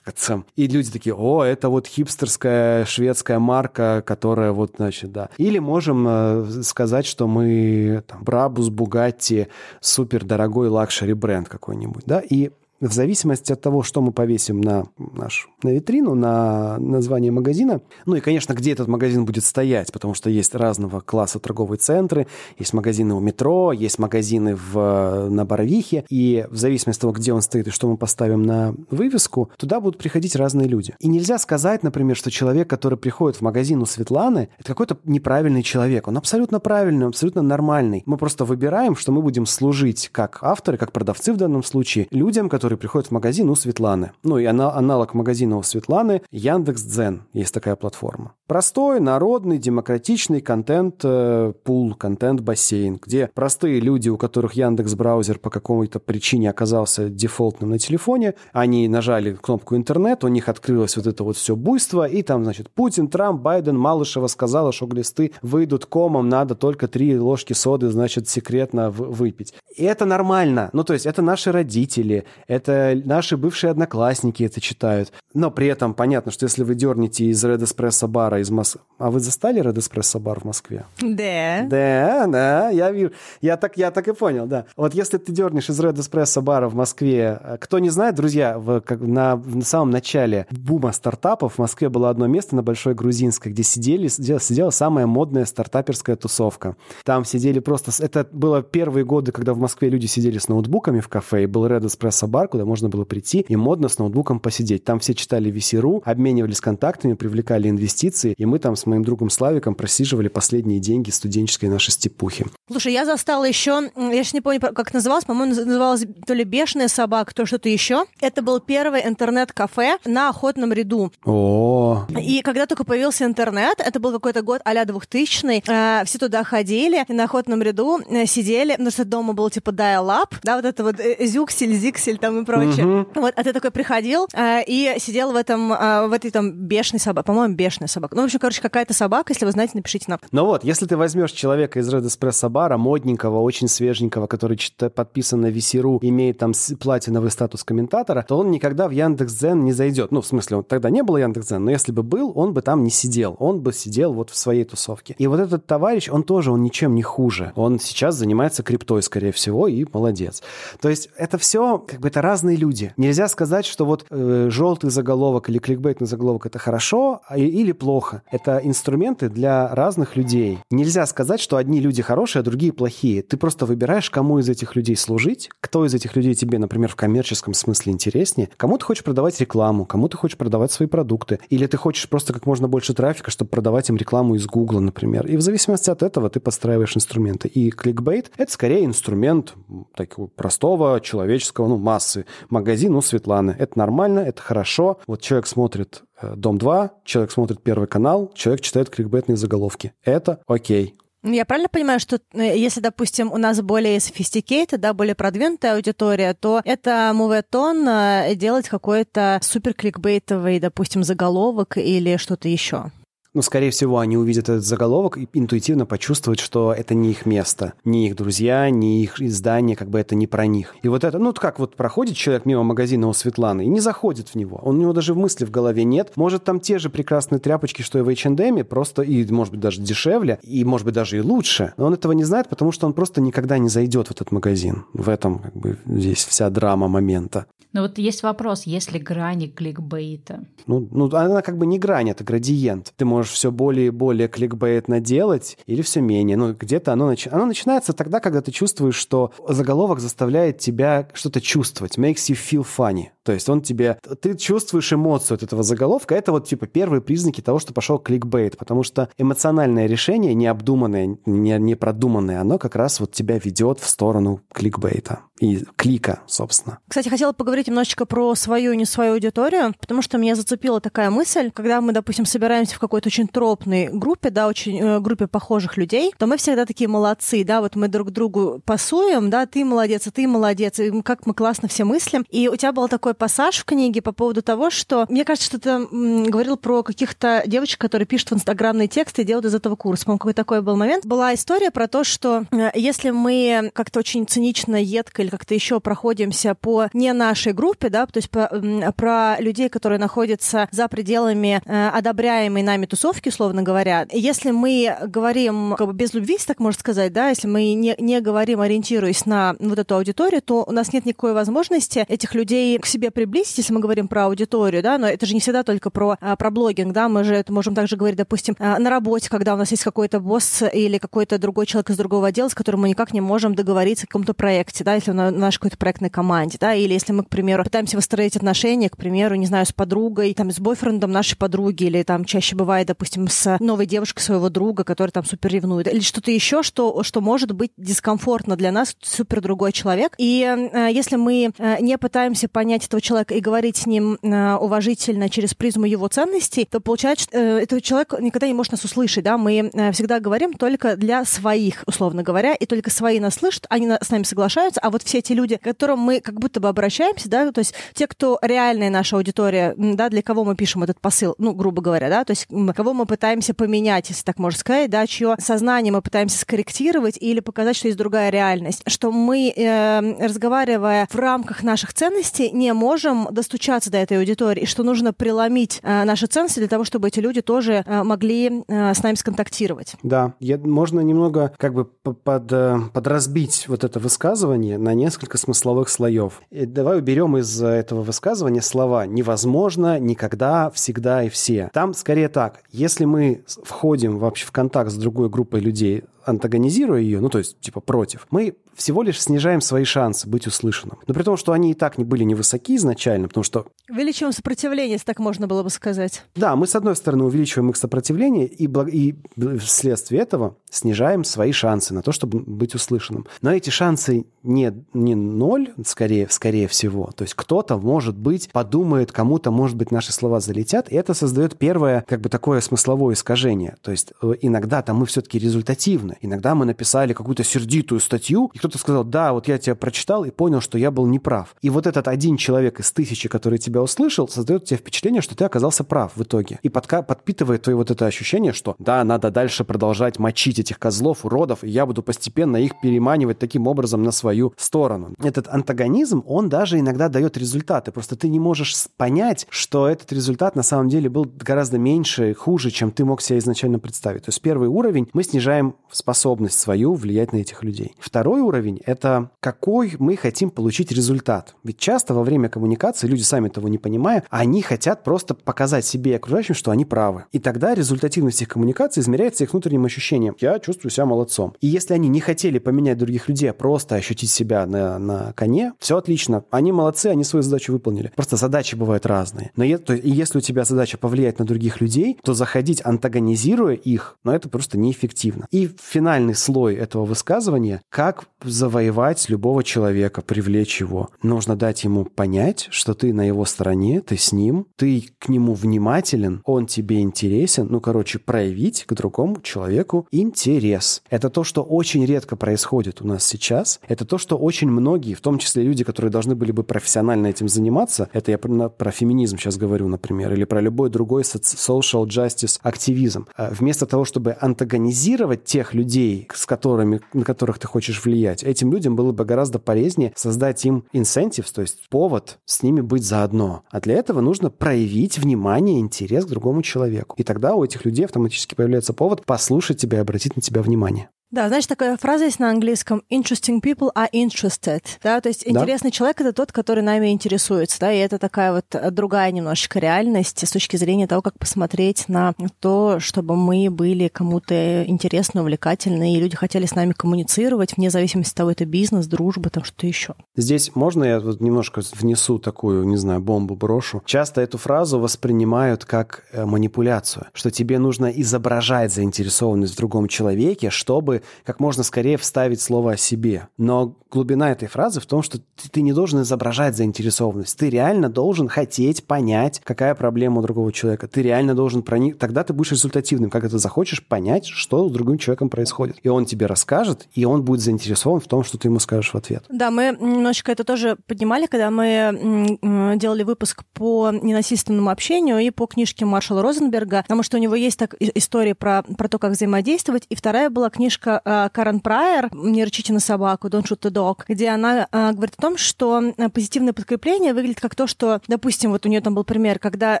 и люди такие, о, это вот хипстерская шведская марка, которая вот, значит, да. Или можем э, сказать, что мы там, Brabus, Bugatti, супер дорогой luxury бренд какой-нибудь, да, и в зависимости от того, что мы повесим на нашу на витрину, на название магазина, ну и, конечно, где этот магазин будет стоять, потому что есть разного класса торговые центры, есть магазины у метро, есть магазины в, на Барвихе, и в зависимости от того, где он стоит и что мы поставим на вывеску, туда будут приходить разные люди. И нельзя сказать, например, что человек, который приходит в магазин у Светланы, это какой-то неправильный человек. Он абсолютно правильный, абсолютно нормальный. Мы просто выбираем, что мы будем служить как авторы, как продавцы в данном случае, людям, которые которые приходят в магазин у Светланы. Ну и аналог магазина у Светланы Яндекс.Дзен. Есть такая платформа. Простой, народный, демократичный контент-пул, э, контент-бассейн, где простые люди, у которых Яндекс браузер по какой-то причине оказался дефолтным на телефоне, они нажали кнопку интернет, у них открылось вот это вот все буйство, и там, значит, Путин, Трамп, Байден, Малышева сказала, что глисты выйдут комом, надо только три ложки соды, значит, секретно выпить. И это нормально. Ну, то есть это наши родители, это наши бывшие одноклассники это читают. Но при этом понятно, что если вы дернете из Red Espresso бара из Москвы... А вы застали Red Espresso бар в Москве? Да. Да, да, я вижу. Я так, я так и понял, да. Вот если ты дернешь из Red Espresso бара в Москве... Э, кто не знает, друзья, в, как, на, на самом начале бума стартапов в Москве было одно место на Большой Грузинской, где сидели, сидела, сидела самая модная стартаперская тусовка. Там сидели просто... Это было первые годы, когда в Москве люди сидели с ноутбуками в кафе, и был Red Espresso бар, куда можно было прийти и модно с ноутбуком посидеть. Там все читали VC.ru, обменивались контактами, привлекали инвестиции, и мы там с моим другом Славиком просиживали последние деньги студенческой нашей степухи. Слушай, я застала еще, я сейчас не помню, как называлось, по-моему, называлось то ли «Бешеная собака», то что-то еще. Это был первый интернет-кафе на Охотном ряду. О. И когда только появился интернет, это был какой-то год а-ля 2000 э, все туда ходили, и на Охотном ряду э, сидели, потому что дома был типа dial-up, да, вот это вот э, зюксель, зиксель там и прочее. Угу. Вот, а ты такой приходил э, и сидел в этом, э, в этой там бешеной собаке, по-моему, бешеная собака. Ну, в общем, короче, какая-то собака, если вы знаете, напишите нам. Ну вот, если ты возьмешь человека из Red Espresso бара, модненького, очень свеженького, который подписан на VC.ru, имеет там платиновый статус комментатора, то он никогда в Яндекс.Дзен не зайдет. Ну, в смысле, он тогда не было Яндекс.Дзен, но если бы был, он бы там не сидел. Он бы сидел вот в своей тусовке. И вот этот товарищ, он тоже, он ничем не хуже. Он сейчас занимается криптой, скорее всего, и молодец. То есть это все, как бы это разные люди. Нельзя сказать, что вот э, желтый заголовок или кликбейтный заголовок это хорошо а, или плохо. Это инструменты для разных людей. Нельзя сказать, что одни люди хорошие, а другие плохие. Ты просто выбираешь, кому из этих людей служить, кто из этих людей тебе, например, в коммерческом смысле интереснее, кому ты хочешь продавать рекламу, кому ты хочешь продавать свои продукты, или ты хочешь просто как можно больше трафика, чтобы продавать им рекламу из Гугла, например. И в зависимости от этого ты подстраиваешь инструменты. И кликбейт — это скорее инструмент такого простого человеческого, ну, массы. Магазин у Светланы. Это нормально, это хорошо. Вот человек смотрит э, Дом-2, человек смотрит Первый канал, человек читает кликбейтные заголовки. Это окей. Я правильно понимаю, что э, если, допустим, у нас более sophisticated, да, более продвинутая аудитория, то это муветон э, делать какой-то супер кликбейтовый, допустим, заголовок или что-то еще? Ну, скорее всего, они увидят этот заголовок и интуитивно почувствуют, что это не их место, не их друзья, не их издание, как бы это не про них. И вот это, ну, как вот проходит человек мимо магазина у Светланы и не заходит в него. Он, у него даже в мысли в голове нет. Может, там те же прекрасные тряпочки, что и в H&M, просто и, может быть, даже дешевле, и, может быть, даже и лучше. Но он этого не знает, потому что он просто никогда не зайдет в этот магазин. В этом, как бы, здесь вся драма момента. Но вот есть вопрос, есть ли грани кликбейта? Ну, ну, она как бы не грань, это градиент. Ты можешь все более и более кликбейтно делать или все менее. Ну, где-то оно, начи... оно начинается тогда, когда ты чувствуешь, что заголовок заставляет тебя что-то чувствовать. Makes you feel funny. То есть он тебе... Ты чувствуешь эмоцию от этого заголовка. Это вот типа первые признаки того, что пошел кликбейт. Потому что эмоциональное решение, необдуманное, не, не продуманное, оно как раз вот тебя ведет в сторону кликбейта и клика, собственно. Кстати, хотела поговорить немножечко про свою и не свою аудиторию, потому что меня зацепила такая мысль, когда мы, допустим, собираемся в какой-то очень тропной группе, да, очень э, группе похожих людей, то мы всегда такие молодцы, да, вот мы друг другу пасуем, да, ты молодец, а ты молодец, и как мы классно все мыслим. И у тебя был такой пассаж в книге по поводу того, что, мне кажется, что ты говорил про каких-то девочек, которые пишут в инстаграмные тексты и делают из этого курс. По-моему, какой такой был момент. Была история про то, что э, если мы как-то очень цинично, едко или как-то еще проходимся по не нашей группе, да, то есть по, про людей, которые находятся за пределами э, одобряемой нами тусовки, условно говоря, если мы говорим как бы без любви, так можно сказать, да, если мы не, не говорим, ориентируясь на вот эту аудиторию, то у нас нет никакой возможности этих людей к себе приблизить, если мы говорим про аудиторию, да, но это же не всегда только про, а, про блогинг, да, мы же это можем также говорить, допустим, а, на работе, когда у нас есть какой-то босс или какой-то другой человек из другого отдела, с которым мы никак не можем договориться о каком-то проекте, да, если на нашей какой-то проектной команде, да, или если мы, к примеру, пытаемся выстроить отношения, к примеру, не знаю, с подругой, там, с бойфрендом нашей подруги, или там чаще бывает, допустим, с новой девушкой своего друга, который там супер ревнует, или что-то еще, что, что может быть дискомфортно для нас, супер другой человек. И э, если мы э, не пытаемся понять этого человека и говорить с ним э, уважительно через призму его ценностей, то получается, что э, этот человек никогда не может нас услышать, да, мы э, всегда говорим только для своих, условно говоря, и только свои нас слышат, они на, с нами соглашаются, а вот все эти люди, к которым мы как будто бы обращаемся, да, то есть те, кто реальная наша аудитория, да, для кого мы пишем этот посыл, ну, грубо говоря, да, то есть кого мы пытаемся поменять, если так можно сказать, да, чье сознание мы пытаемся скорректировать или показать, что есть другая реальность, что мы, э, разговаривая в рамках наших ценностей, не можем достучаться до этой аудитории, и что нужно преломить э, наши ценности для того, чтобы эти люди тоже э, могли э, с нами сконтактировать. Да, я, можно немного как бы под, э, подразбить вот это высказывание на несколько смысловых слоев. И давай уберем из этого высказывания слова «невозможно», «никогда», «всегда» и «все». Там скорее так. Если мы входим вообще в контакт с другой группой людей, антагонизируя ее, ну то есть типа против, мы всего лишь снижаем свои шансы быть услышанным. Но при том, что они и так не были невысоки изначально, потому что... Увеличиваем сопротивление, если так можно было бы сказать. Да, мы, с одной стороны, увеличиваем их сопротивление, и, благ... и вследствие этого снижаем свои шансы на то, чтобы быть услышанным. Но эти шансы не, не ноль, скорее, скорее всего. То есть кто-то, может быть, подумает, кому-то, может быть, наши слова залетят, и это создает первое, как бы такое смысловое искажение. То есть э, иногда там мы все-таки результативны. Иногда мы написали какую-то сердитую статью, и кто-то сказал, да, вот я тебя прочитал и понял, что я был неправ. И вот этот один человек из тысячи, который тебя услышал, создает тебе впечатление, что ты оказался прав в итоге. И подка- подпитывает твое вот это ощущение, что да, надо дальше продолжать мочить этих козлов, уродов, и я буду постепенно их переманивать таким образом на свою сторону. Этот антагонизм, он даже иногда дает результаты. Просто ты не можешь понять, что этот результат на самом деле был гораздо меньше, хуже, чем ты мог себе изначально представить. То есть первый уровень мы снижаем способность свою влиять на этих людей. Второй уровень — это какой мы хотим получить результат. Ведь часто во время коммуникации люди сами того не понимая, они хотят просто показать себе и окружающим, что они правы. И тогда результативность их коммуникации измеряется их внутренним ощущением. Я чувствую себя молодцом. И если они не хотели поменять других людей, а просто ощутить себя на, на коне, все отлично. Они молодцы, они свою задачу выполнили. Просто задачи бывают разные. Но то, и если у тебя задача повлиять на других людей, то заходить антагонизируя их, но ну, это просто неэффективно. И финальный слой этого высказывания, как завоевать любого человека, привлечь его. Нужно дать ему понять, что ты на его стороне, ты с ним, ты к нему внимателен, он тебе интересен. Ну, короче, проявить к другому человеку интерес. Это то, что очень редко происходит у нас сейчас. Это то, что очень многие, в том числе люди, которые должны были бы профессионально этим заниматься, это я про, феминизм сейчас говорю, например, или про любой другой social justice активизм. А вместо того, чтобы антагонизировать тех людей, с которыми, на которых ты хочешь влиять, этим людям было бы гораздо полезнее создать им incentives, то есть повод с ними быть заодно. А для этого нужно проявить внимание, интерес к другому человеку. И тогда у этих людей автоматически появляется повод послушать тебя и обратить на тебя внимание. Да, знаешь, такая фраза есть на английском «interesting people are interested». Да, то есть интересный да. человек — это тот, который нами интересуется, да, и это такая вот другая немножечко реальность с точки зрения того, как посмотреть на то, чтобы мы были кому-то интересны, увлекательны, и люди хотели с нами коммуницировать, вне зависимости от того, это бизнес, дружба, там что-то еще. Здесь можно я вот немножко внесу такую, не знаю, бомбу брошу? Часто эту фразу воспринимают как э, манипуляцию, что тебе нужно изображать заинтересованность в другом человеке, чтобы как можно скорее вставить слово о себе. Но глубина этой фразы в том, что ты, ты не должен изображать заинтересованность. Ты реально должен хотеть понять, какая проблема у другого человека. Ты реально должен проник... Тогда ты будешь результативным, как ты захочешь понять, что с другим человеком происходит. И он тебе расскажет, и он будет заинтересован в том, что ты ему скажешь в ответ. Да, мы немножечко это тоже поднимали, когда мы делали выпуск по ненасильственному общению и по книжке Маршала Розенберга, потому что у него есть так история про, про то, как взаимодействовать, и вторая была книжка Карен Прайер «Не рычите на собаку», «Don't shoot the dog», где она э, говорит о том, что э, позитивное подкрепление выглядит как то, что, допустим, вот у нее там был пример, когда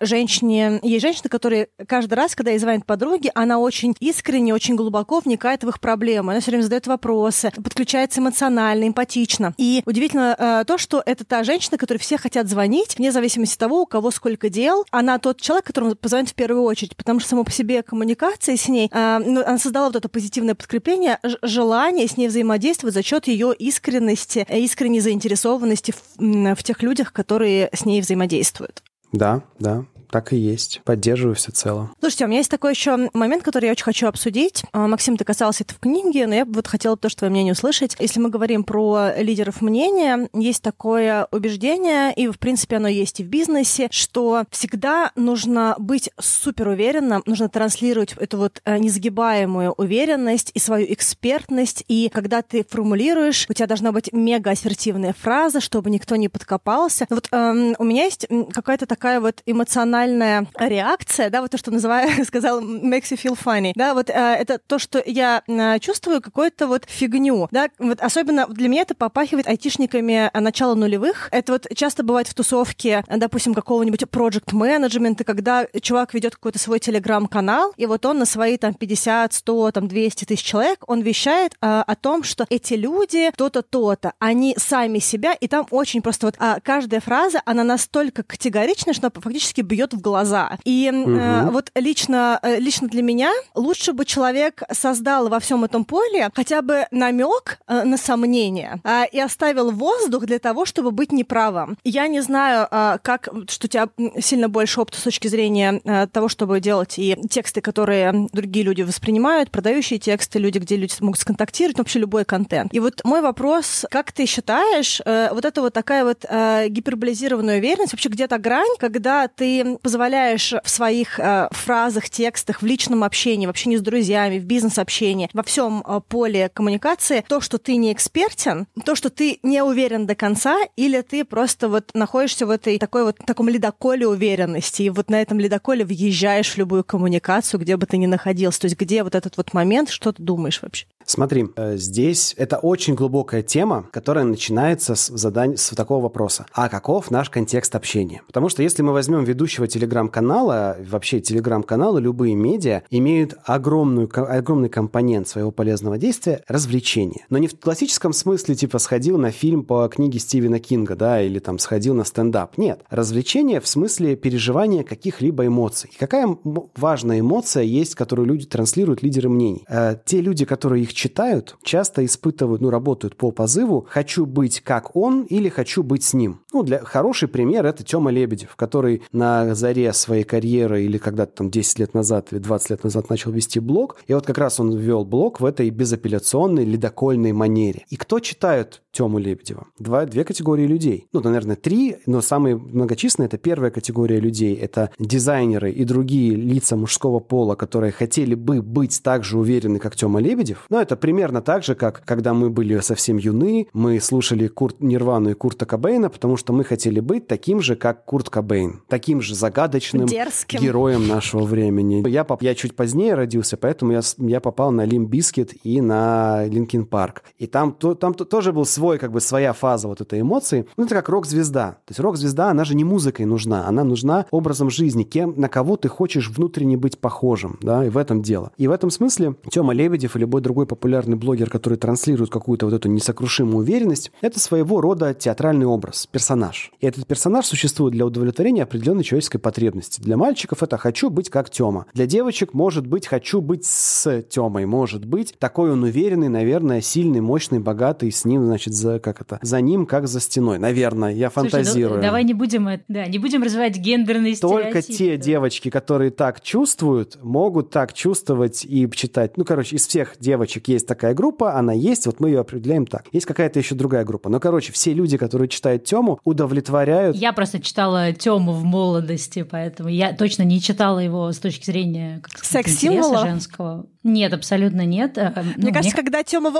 женщине, есть женщина, которая каждый раз, когда ей звонят подруги, она очень искренне, очень глубоко вникает в их проблемы, она все время задает вопросы, подключается эмоционально, эмпатично. И удивительно то, что это та женщина, которой все хотят звонить, вне зависимости от того, у кого сколько дел, она тот человек, которому позвонит в первую очередь, потому что само по себе коммуникация с ней, ну, она создала вот это позитивное подкрепление, проявление желания с ней взаимодействовать за счет ее искренности, э, искренней заинтересованности в, в тех людях, которые с ней взаимодействуют. Да, да. Так и есть. Поддерживаю всецело. Слушайте, у меня есть такой еще момент, который я очень хочу обсудить. А, Максим, ты касался это в книге, но я бы вот хотела тоже твое мнение услышать. Если мы говорим про лидеров мнения, есть такое убеждение, и, в принципе, оно есть и в бизнесе, что всегда нужно быть супер уверенным, нужно транслировать эту вот э, несгибаемую уверенность и свою экспертность, и когда ты формулируешь, у тебя должна быть мега ассертивная фраза, чтобы никто не подкопался. Вот эм, у меня есть какая-то такая вот эмоциональная эмоциональная реакция, да, вот то, что называю, сказал makes you feel funny, да, вот э, это то, что я э, чувствую какую-то вот фигню, да, вот особенно для меня это попахивает айтишниками начала нулевых. Это вот часто бывает в тусовке, допустим, какого-нибудь project менеджмента, когда чувак ведет какой-то свой телеграм-канал, и вот он на свои там 50, 100, там 200 тысяч человек, он вещает э, о том, что эти люди то-то, то-то, они сами себя, и там очень просто вот э, каждая фраза, она настолько категорична, что фактически бьет в глаза. И угу. э, вот лично, э, лично для меня лучше бы человек создал во всем этом поле хотя бы намек э, на сомнение э, и оставил воздух для того, чтобы быть неправым. Я не знаю, э, как, что у тебя сильно больше опыта с точки зрения э, того, чтобы делать и тексты, которые другие люди воспринимают, продающие тексты, люди, где люди могут сконтактировать, вообще любой контент. И вот мой вопрос, как ты считаешь, э, вот это вот такая вот э, гиперболизированная уверенность, вообще где-то грань, когда ты позволяешь в своих э, фразах, текстах, в личном общении, в общении с друзьями, в бизнес-общении, во всем э, поле коммуникации, то, что ты не экспертен, то, что ты не уверен до конца, или ты просто вот находишься в этой такой вот таком ледоколе уверенности, и вот на этом ледоколе въезжаешь в любую коммуникацию, где бы ты ни находился. То есть где вот этот вот момент, что ты думаешь вообще? Смотри, э, здесь это очень глубокая тема, которая начинается с, задания, с такого вопроса. А каков наш контекст общения? Потому что если мы возьмем ведущего нашего телеграм-канала, вообще телеграм-каналы, любые медиа, имеют огромную, огромный компонент своего полезного действия – развлечение. Но не в классическом смысле, типа, сходил на фильм по книге Стивена Кинга, да, или там сходил на стендап. Нет. Развлечение в смысле переживания каких-либо эмоций. Какая важная эмоция есть, которую люди транслируют, лидеры мнений? Э, те люди, которые их читают, часто испытывают, ну, работают по позыву «хочу быть как он» или «хочу быть с ним». Ну, для хороший пример – это Тёма Лебедев, который на заре своей карьеры или когда-то там 10 лет назад или 20 лет назад начал вести блог. И вот как раз он ввел блог в этой безапелляционной ледокольной манере. И кто читает Тему Лебедева? Два, две категории людей. Ну, наверное, три, но самые многочисленные – это первая категория людей. Это дизайнеры и другие лица мужского пола, которые хотели бы быть так же уверены, как Тёма Лебедев. Но это примерно так же, как когда мы были совсем юны, мы слушали Курт, Нирвану и Курта Кобейна, потому что мы хотели быть таким же, как Курт Кобейн. Таким же загадочным Дерзким. героем нашего времени. Я, я чуть позднее родился, поэтому я, я попал на Limp Bizkit и на Linkin Park. И там, то, там то, тоже был свой, как бы своя фаза вот этой эмоции. Ну, это как рок-звезда. То есть рок-звезда, она же не музыкой нужна, она нужна образом жизни, кем, на кого ты хочешь внутренне быть похожим, да, и в этом дело. И в этом смысле Тёма Лебедев и любой другой популярный блогер, который транслирует какую-то вот эту несокрушимую уверенность, это своего рода театральный образ, персонаж. И этот персонаж существует для удовлетворения определенной человеческой потребности. Для мальчиков это «хочу быть как Тёма». Для девочек может быть «хочу быть с Тёмой». Может быть такой он уверенный, наверное, сильный, мощный, богатый, с ним, значит, за, как это, за ним, как за стеной. Наверное, я Слушай, фантазирую. Да, давай не будем, да, не будем развивать гендерные Только те девочки, которые так чувствуют, могут так чувствовать и читать. Ну, короче, из всех девочек есть такая группа, она есть, вот мы ее определяем так. Есть какая-то еще другая группа. Но, короче, все люди, которые читают Тему, удовлетворяют... Я просто читала Тему в молодости, поэтому я точно не читала его с точки зрения секс-символа женского. Нет, абсолютно нет. Э, мне ну, кажется, мне... когда Тёма,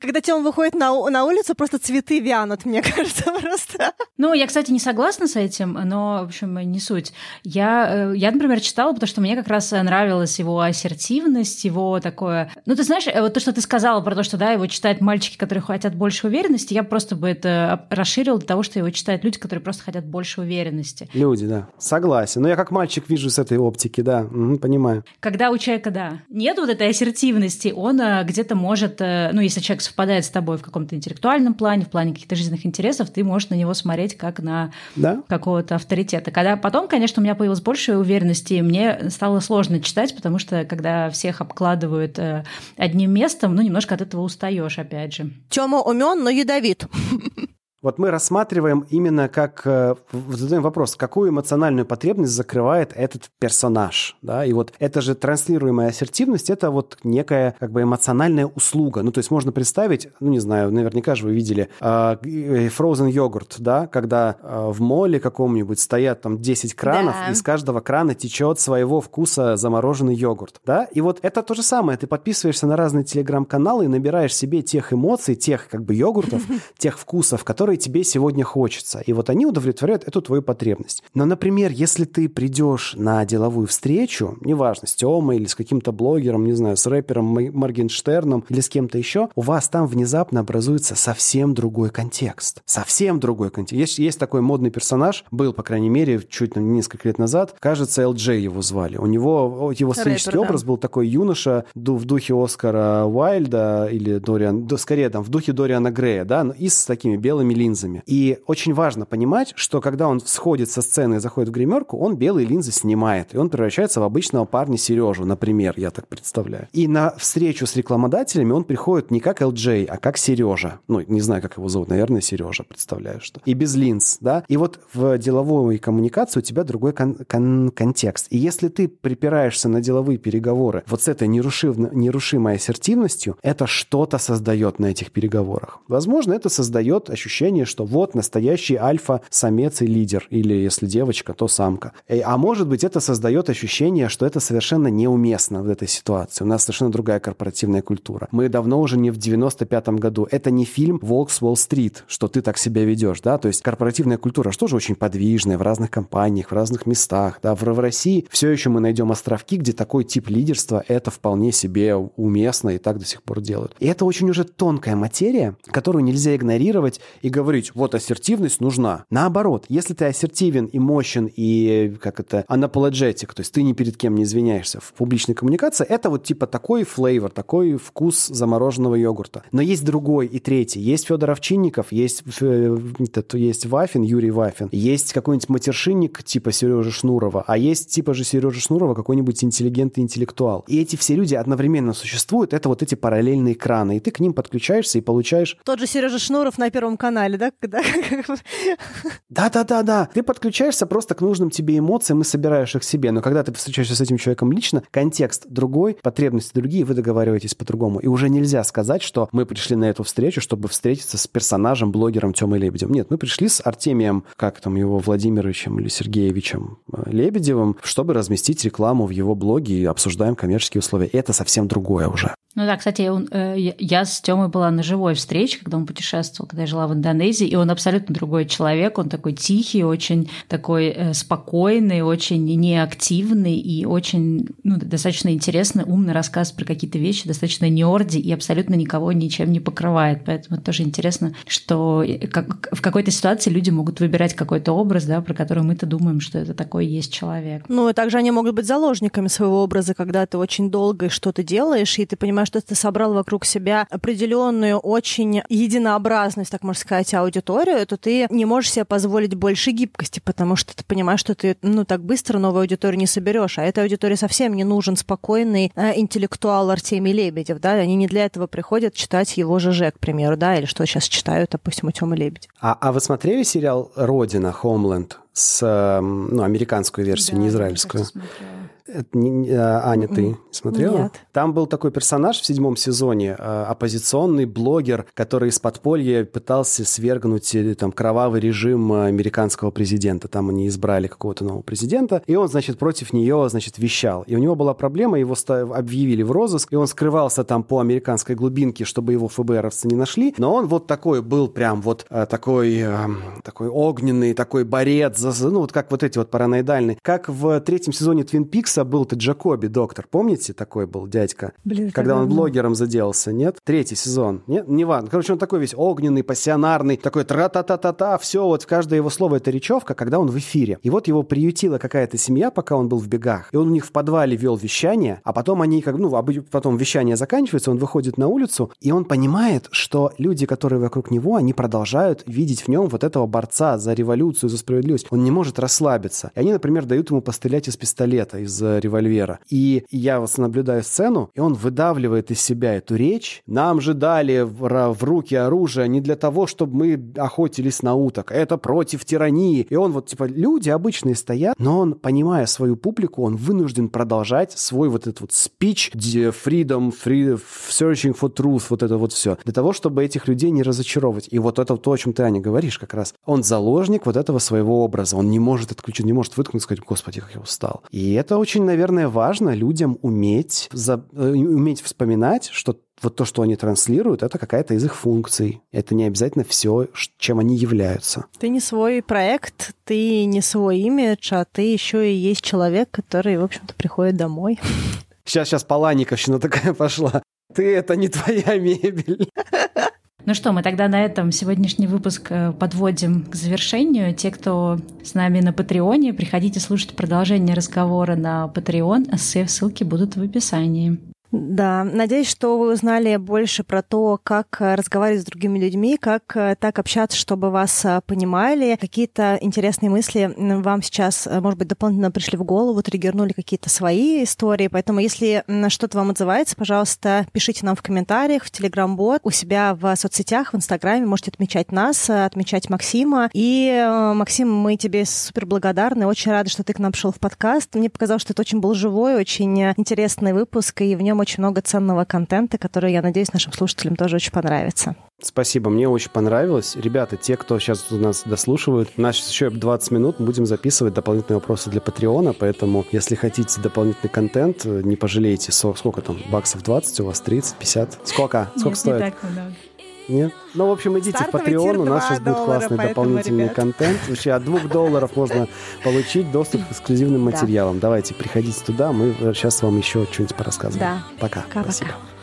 когда Тёма выходит на, на улицу, просто цветы вянут, мне кажется, просто. Ну, я, кстати, не согласна с этим, но, в общем, не суть. Я, э, я, например, читала, потому что мне как раз нравилась его ассертивность, его такое... Ну, ты знаешь, э, вот то, что ты сказала про то, что, да, его читают мальчики, которые хотят больше уверенности, я просто бы это расширила до того, что его читают люди, которые просто хотят больше уверенности. Люди, да. Согласен. Но я как мальчик вижу с этой оптики, да, угу, понимаю. Когда у человека, да, нет вот этой ассертивности, он э, где-то может, э, ну, если человек совпадает с тобой в каком-то интеллектуальном плане, в плане каких-то жизненных интересов, ты можешь на него смотреть как на да? какого-то авторитета. Когда потом, конечно, у меня появилась больше уверенности, мне стало сложно читать, потому что когда всех обкладывают э, одним местом, ну, немножко от этого устаешь, опять же. Тёма умен, но ядовит. Вот мы рассматриваем именно как, э, задаем вопрос, какую эмоциональную потребность закрывает этот персонаж, да, и вот это же транслируемая ассертивность, это вот некая как бы эмоциональная услуга, ну, то есть можно представить, ну, не знаю, наверняка же вы видели э, э, frozen йогурт, да, когда в моле каком-нибудь стоят там 10 кранов, да. и из каждого крана течет своего вкуса замороженный йогурт, да, и вот это то же самое, ты подписываешься на разные телеграм-каналы и набираешь себе тех эмоций, тех как бы йогуртов, тех вкусов, которые которые тебе сегодня хочется. И вот они удовлетворяют эту твою потребность. Но, например, если ты придешь на деловую встречу, неважно, с Тёмой или с каким-то блогером, не знаю, с рэпером Моргенштерном или с кем-то еще, у вас там внезапно образуется совсем другой контекст. Совсем другой контекст. Есть, есть такой модный персонаж, был, по крайней мере, чуть несколько лет назад, кажется, LJ его звали. У него, его сценический Рэпер, образ да. был такой юноша в духе Оскара Уайльда или Дориан, скорее там в духе Дориана Грея, да, и с такими белыми линзами. И очень важно понимать, что когда он сходит со сцены и заходит в гримерку, он белые линзы снимает, и он превращается в обычного парня Сережу, например, я так представляю. И на встречу с рекламодателями он приходит не как LJ, а как Сережа. Ну, не знаю, как его зовут, наверное, Сережа, представляю, что. И без линз, да. И вот в деловой коммуникации у тебя другой кон- кон- контекст. И если ты припираешься на деловые переговоры вот с этой нерушим- нерушимой ассертивностью, это что-то создает на этих переговорах. Возможно, это создает ощущение ощущение, что вот настоящий альфа-самец и лидер, или если девочка, то самка. Э, а может быть, это создает ощущение, что это совершенно неуместно в этой ситуации. У нас совершенно другая корпоративная культура. Мы давно уже не в 95-м году. Это не фильм «Волк с Уолл-стрит», что ты так себя ведешь, да, то есть корпоративная культура что же очень подвижная в разных компаниях, в разных местах, да, в, в России все еще мы найдем островки, где такой тип лидерства это вполне себе уместно и так до сих пор делают. И это очень уже тонкая материя, которую нельзя игнорировать и говорить говорить, вот ассертивность нужна. Наоборот, если ты ассертивен и мощен, и как это, unapologetic, то есть ты ни перед кем не извиняешься в публичной коммуникации, это вот типа такой флейвор, такой вкус замороженного йогурта. Но есть другой и третий. Есть Федор Овчинников, есть, э, есть Вафин, Юрий Вафин, есть какой-нибудь матершинник типа Сережи Шнурова, а есть типа же Сережи Шнурова какой-нибудь интеллигентный интеллектуал. И эти все люди одновременно существуют, это вот эти параллельные экраны, и ты к ним подключаешься и получаешь... Тот же Сережа Шнуров на Первом канале, да? Да-да-да-да. Ты подключаешься просто к нужным тебе эмоциям и собираешь их себе. Но когда ты встречаешься с этим человеком лично, контекст другой, потребности другие, вы договариваетесь по-другому. И уже нельзя сказать, что мы пришли на эту встречу, чтобы встретиться с персонажем, блогером Тёмой Лебедем. Нет, мы пришли с Артемием, как там его, Владимировичем или Сергеевичем э, Лебедевым, чтобы разместить рекламу в его блоге и обсуждаем коммерческие условия. Это совсем другое уже. Ну да, кстати, э, я с Тёмой была на живой встрече, когда он путешествовал, когда я жила в Индонезии, и он абсолютно другой человек, он такой тихий, очень такой э, спокойный, очень неактивный и очень ну, достаточно интересный, умный рассказ про какие-то вещи, достаточно нерди и абсолютно никого ничем не покрывает. Поэтому тоже интересно, что э, как, в какой-то ситуации люди могут выбирать какой-то образ, да, про который мы-то думаем, что это такой есть человек. Ну и также они могут быть заложниками своего образа, когда ты очень долго что-то делаешь, и ты понимаешь, что ты собрал вокруг себя определенную очень единообразность, так можно сказать, аудиторию, то ты не можешь себе позволить больше гибкости, потому что ты понимаешь, что ты ну так быстро новую аудиторию не соберешь, а этой аудитории совсем не нужен спокойный э, интеллектуал Артемий Лебедев, да, они не для этого приходят читать его ЖЖ, к примеру, да, или что сейчас читают, допустим, у Тёмы Лебедь. А, а вы смотрели сериал «Родина», «Homeland»? с ну, американскую версию, да, не израильскую. Это не, а, Аня, ты смотрела? Нет. Там был такой персонаж в седьмом сезоне, а, оппозиционный блогер, который из подполья пытался свергнуть э, там кровавый режим американского президента. Там они избрали какого-то нового президента, и он, значит, против нее, значит, вещал. И у него была проблема, его объявили в розыск, и он скрывался там по американской глубинке, чтобы его ФБРовцы не нашли. Но он вот такой был прям вот э, такой, э, такой огненный, такой борец ну вот как вот эти вот параноидальные. Как в третьем сезоне Твин Пикс Пикса был ты Джакоби, доктор. Помните, такой был дядька? Блин, Когда он блогером заделался, нет? Третий сезон. Нет? Не важно. Короче, он такой весь огненный, пассионарный, такой тра-та-та-та-та, все, вот в каждое его слово это речевка, когда он в эфире. И вот его приютила какая-то семья, пока он был в бегах. И он у них в подвале вел вещание, а потом они, как, ну, потом вещание заканчивается, он выходит на улицу, и он понимает, что люди, которые вокруг него, они продолжают видеть в нем вот этого борца за революцию, за справедливость. Он не может расслабиться. И они, например, дают ему пострелять из пистолета, из револьвера. И я вот наблюдаю сцену, и он выдавливает из себя эту речь. Нам же дали в, в руки оружие не для того, чтобы мы охотились на уток. Это против тирании. И он вот, типа, люди обычные стоят, но он, понимая свою публику, он вынужден продолжать свой вот этот вот speech, freedom, free, searching for truth, вот это вот все. Для того, чтобы этих людей не разочаровывать. И вот это то, о чем ты, Аня, говоришь как раз. Он заложник вот этого своего образа. Он не может отключить, не может выткнуть и сказать, господи, как я устал. И это очень очень, наверное, важно людям уметь, за, э, уметь вспоминать, что вот то, что они транслируют, это какая-то из их функций. Это не обязательно все, чем они являются. Ты не свой проект, ты не свой имидж, а ты еще и есть человек, который, в общем-то, приходит домой. Сейчас, сейчас Паланиковщина такая пошла. Ты — это не твоя мебель. Ну что, мы тогда на этом сегодняшний выпуск э, подводим к завершению. Те, кто с нами на Патреоне, приходите слушать продолжение разговора на Patreon. Все ссылки будут в описании. Да, надеюсь, что вы узнали больше про то, как э, разговаривать с другими людьми, как э, так общаться, чтобы вас э, понимали. Какие-то интересные мысли вам сейчас, может быть, дополнительно пришли в голову, триггернули какие-то свои истории. Поэтому, если что-то вам отзывается, пожалуйста, пишите нам в комментариях, в Телеграм-бот, у себя в соцсетях, в Инстаграме. Можете отмечать нас, отмечать Максима. И, Максим, мы тебе супер благодарны. Очень рада, что ты к нам пришел в подкаст. Мне показалось, что это очень был живой, очень интересный выпуск, и в нем очень много ценного контента, который, я надеюсь, нашим слушателям тоже очень понравится. Спасибо, мне очень понравилось. Ребята, те, кто сейчас у нас дослушивают, у нас еще 20 минут будем записывать дополнительные вопросы для Патреона, поэтому, если хотите дополнительный контент, не пожалейте. Сколько там, баксов 20 у вас, 30, 50? Сколько? Сколько Нет, стоит? Не так много. Нет? Ну, в общем, идите Стартовый в Patreon, у нас сейчас будет классный дополнительный ребят. контент. Вообще от двух долларов можно получить доступ к эксклюзивным материалам. Давайте, приходите туда, мы сейчас вам еще что-нибудь порассказываем. Да. Пока. Пока. Спасибо. Пока.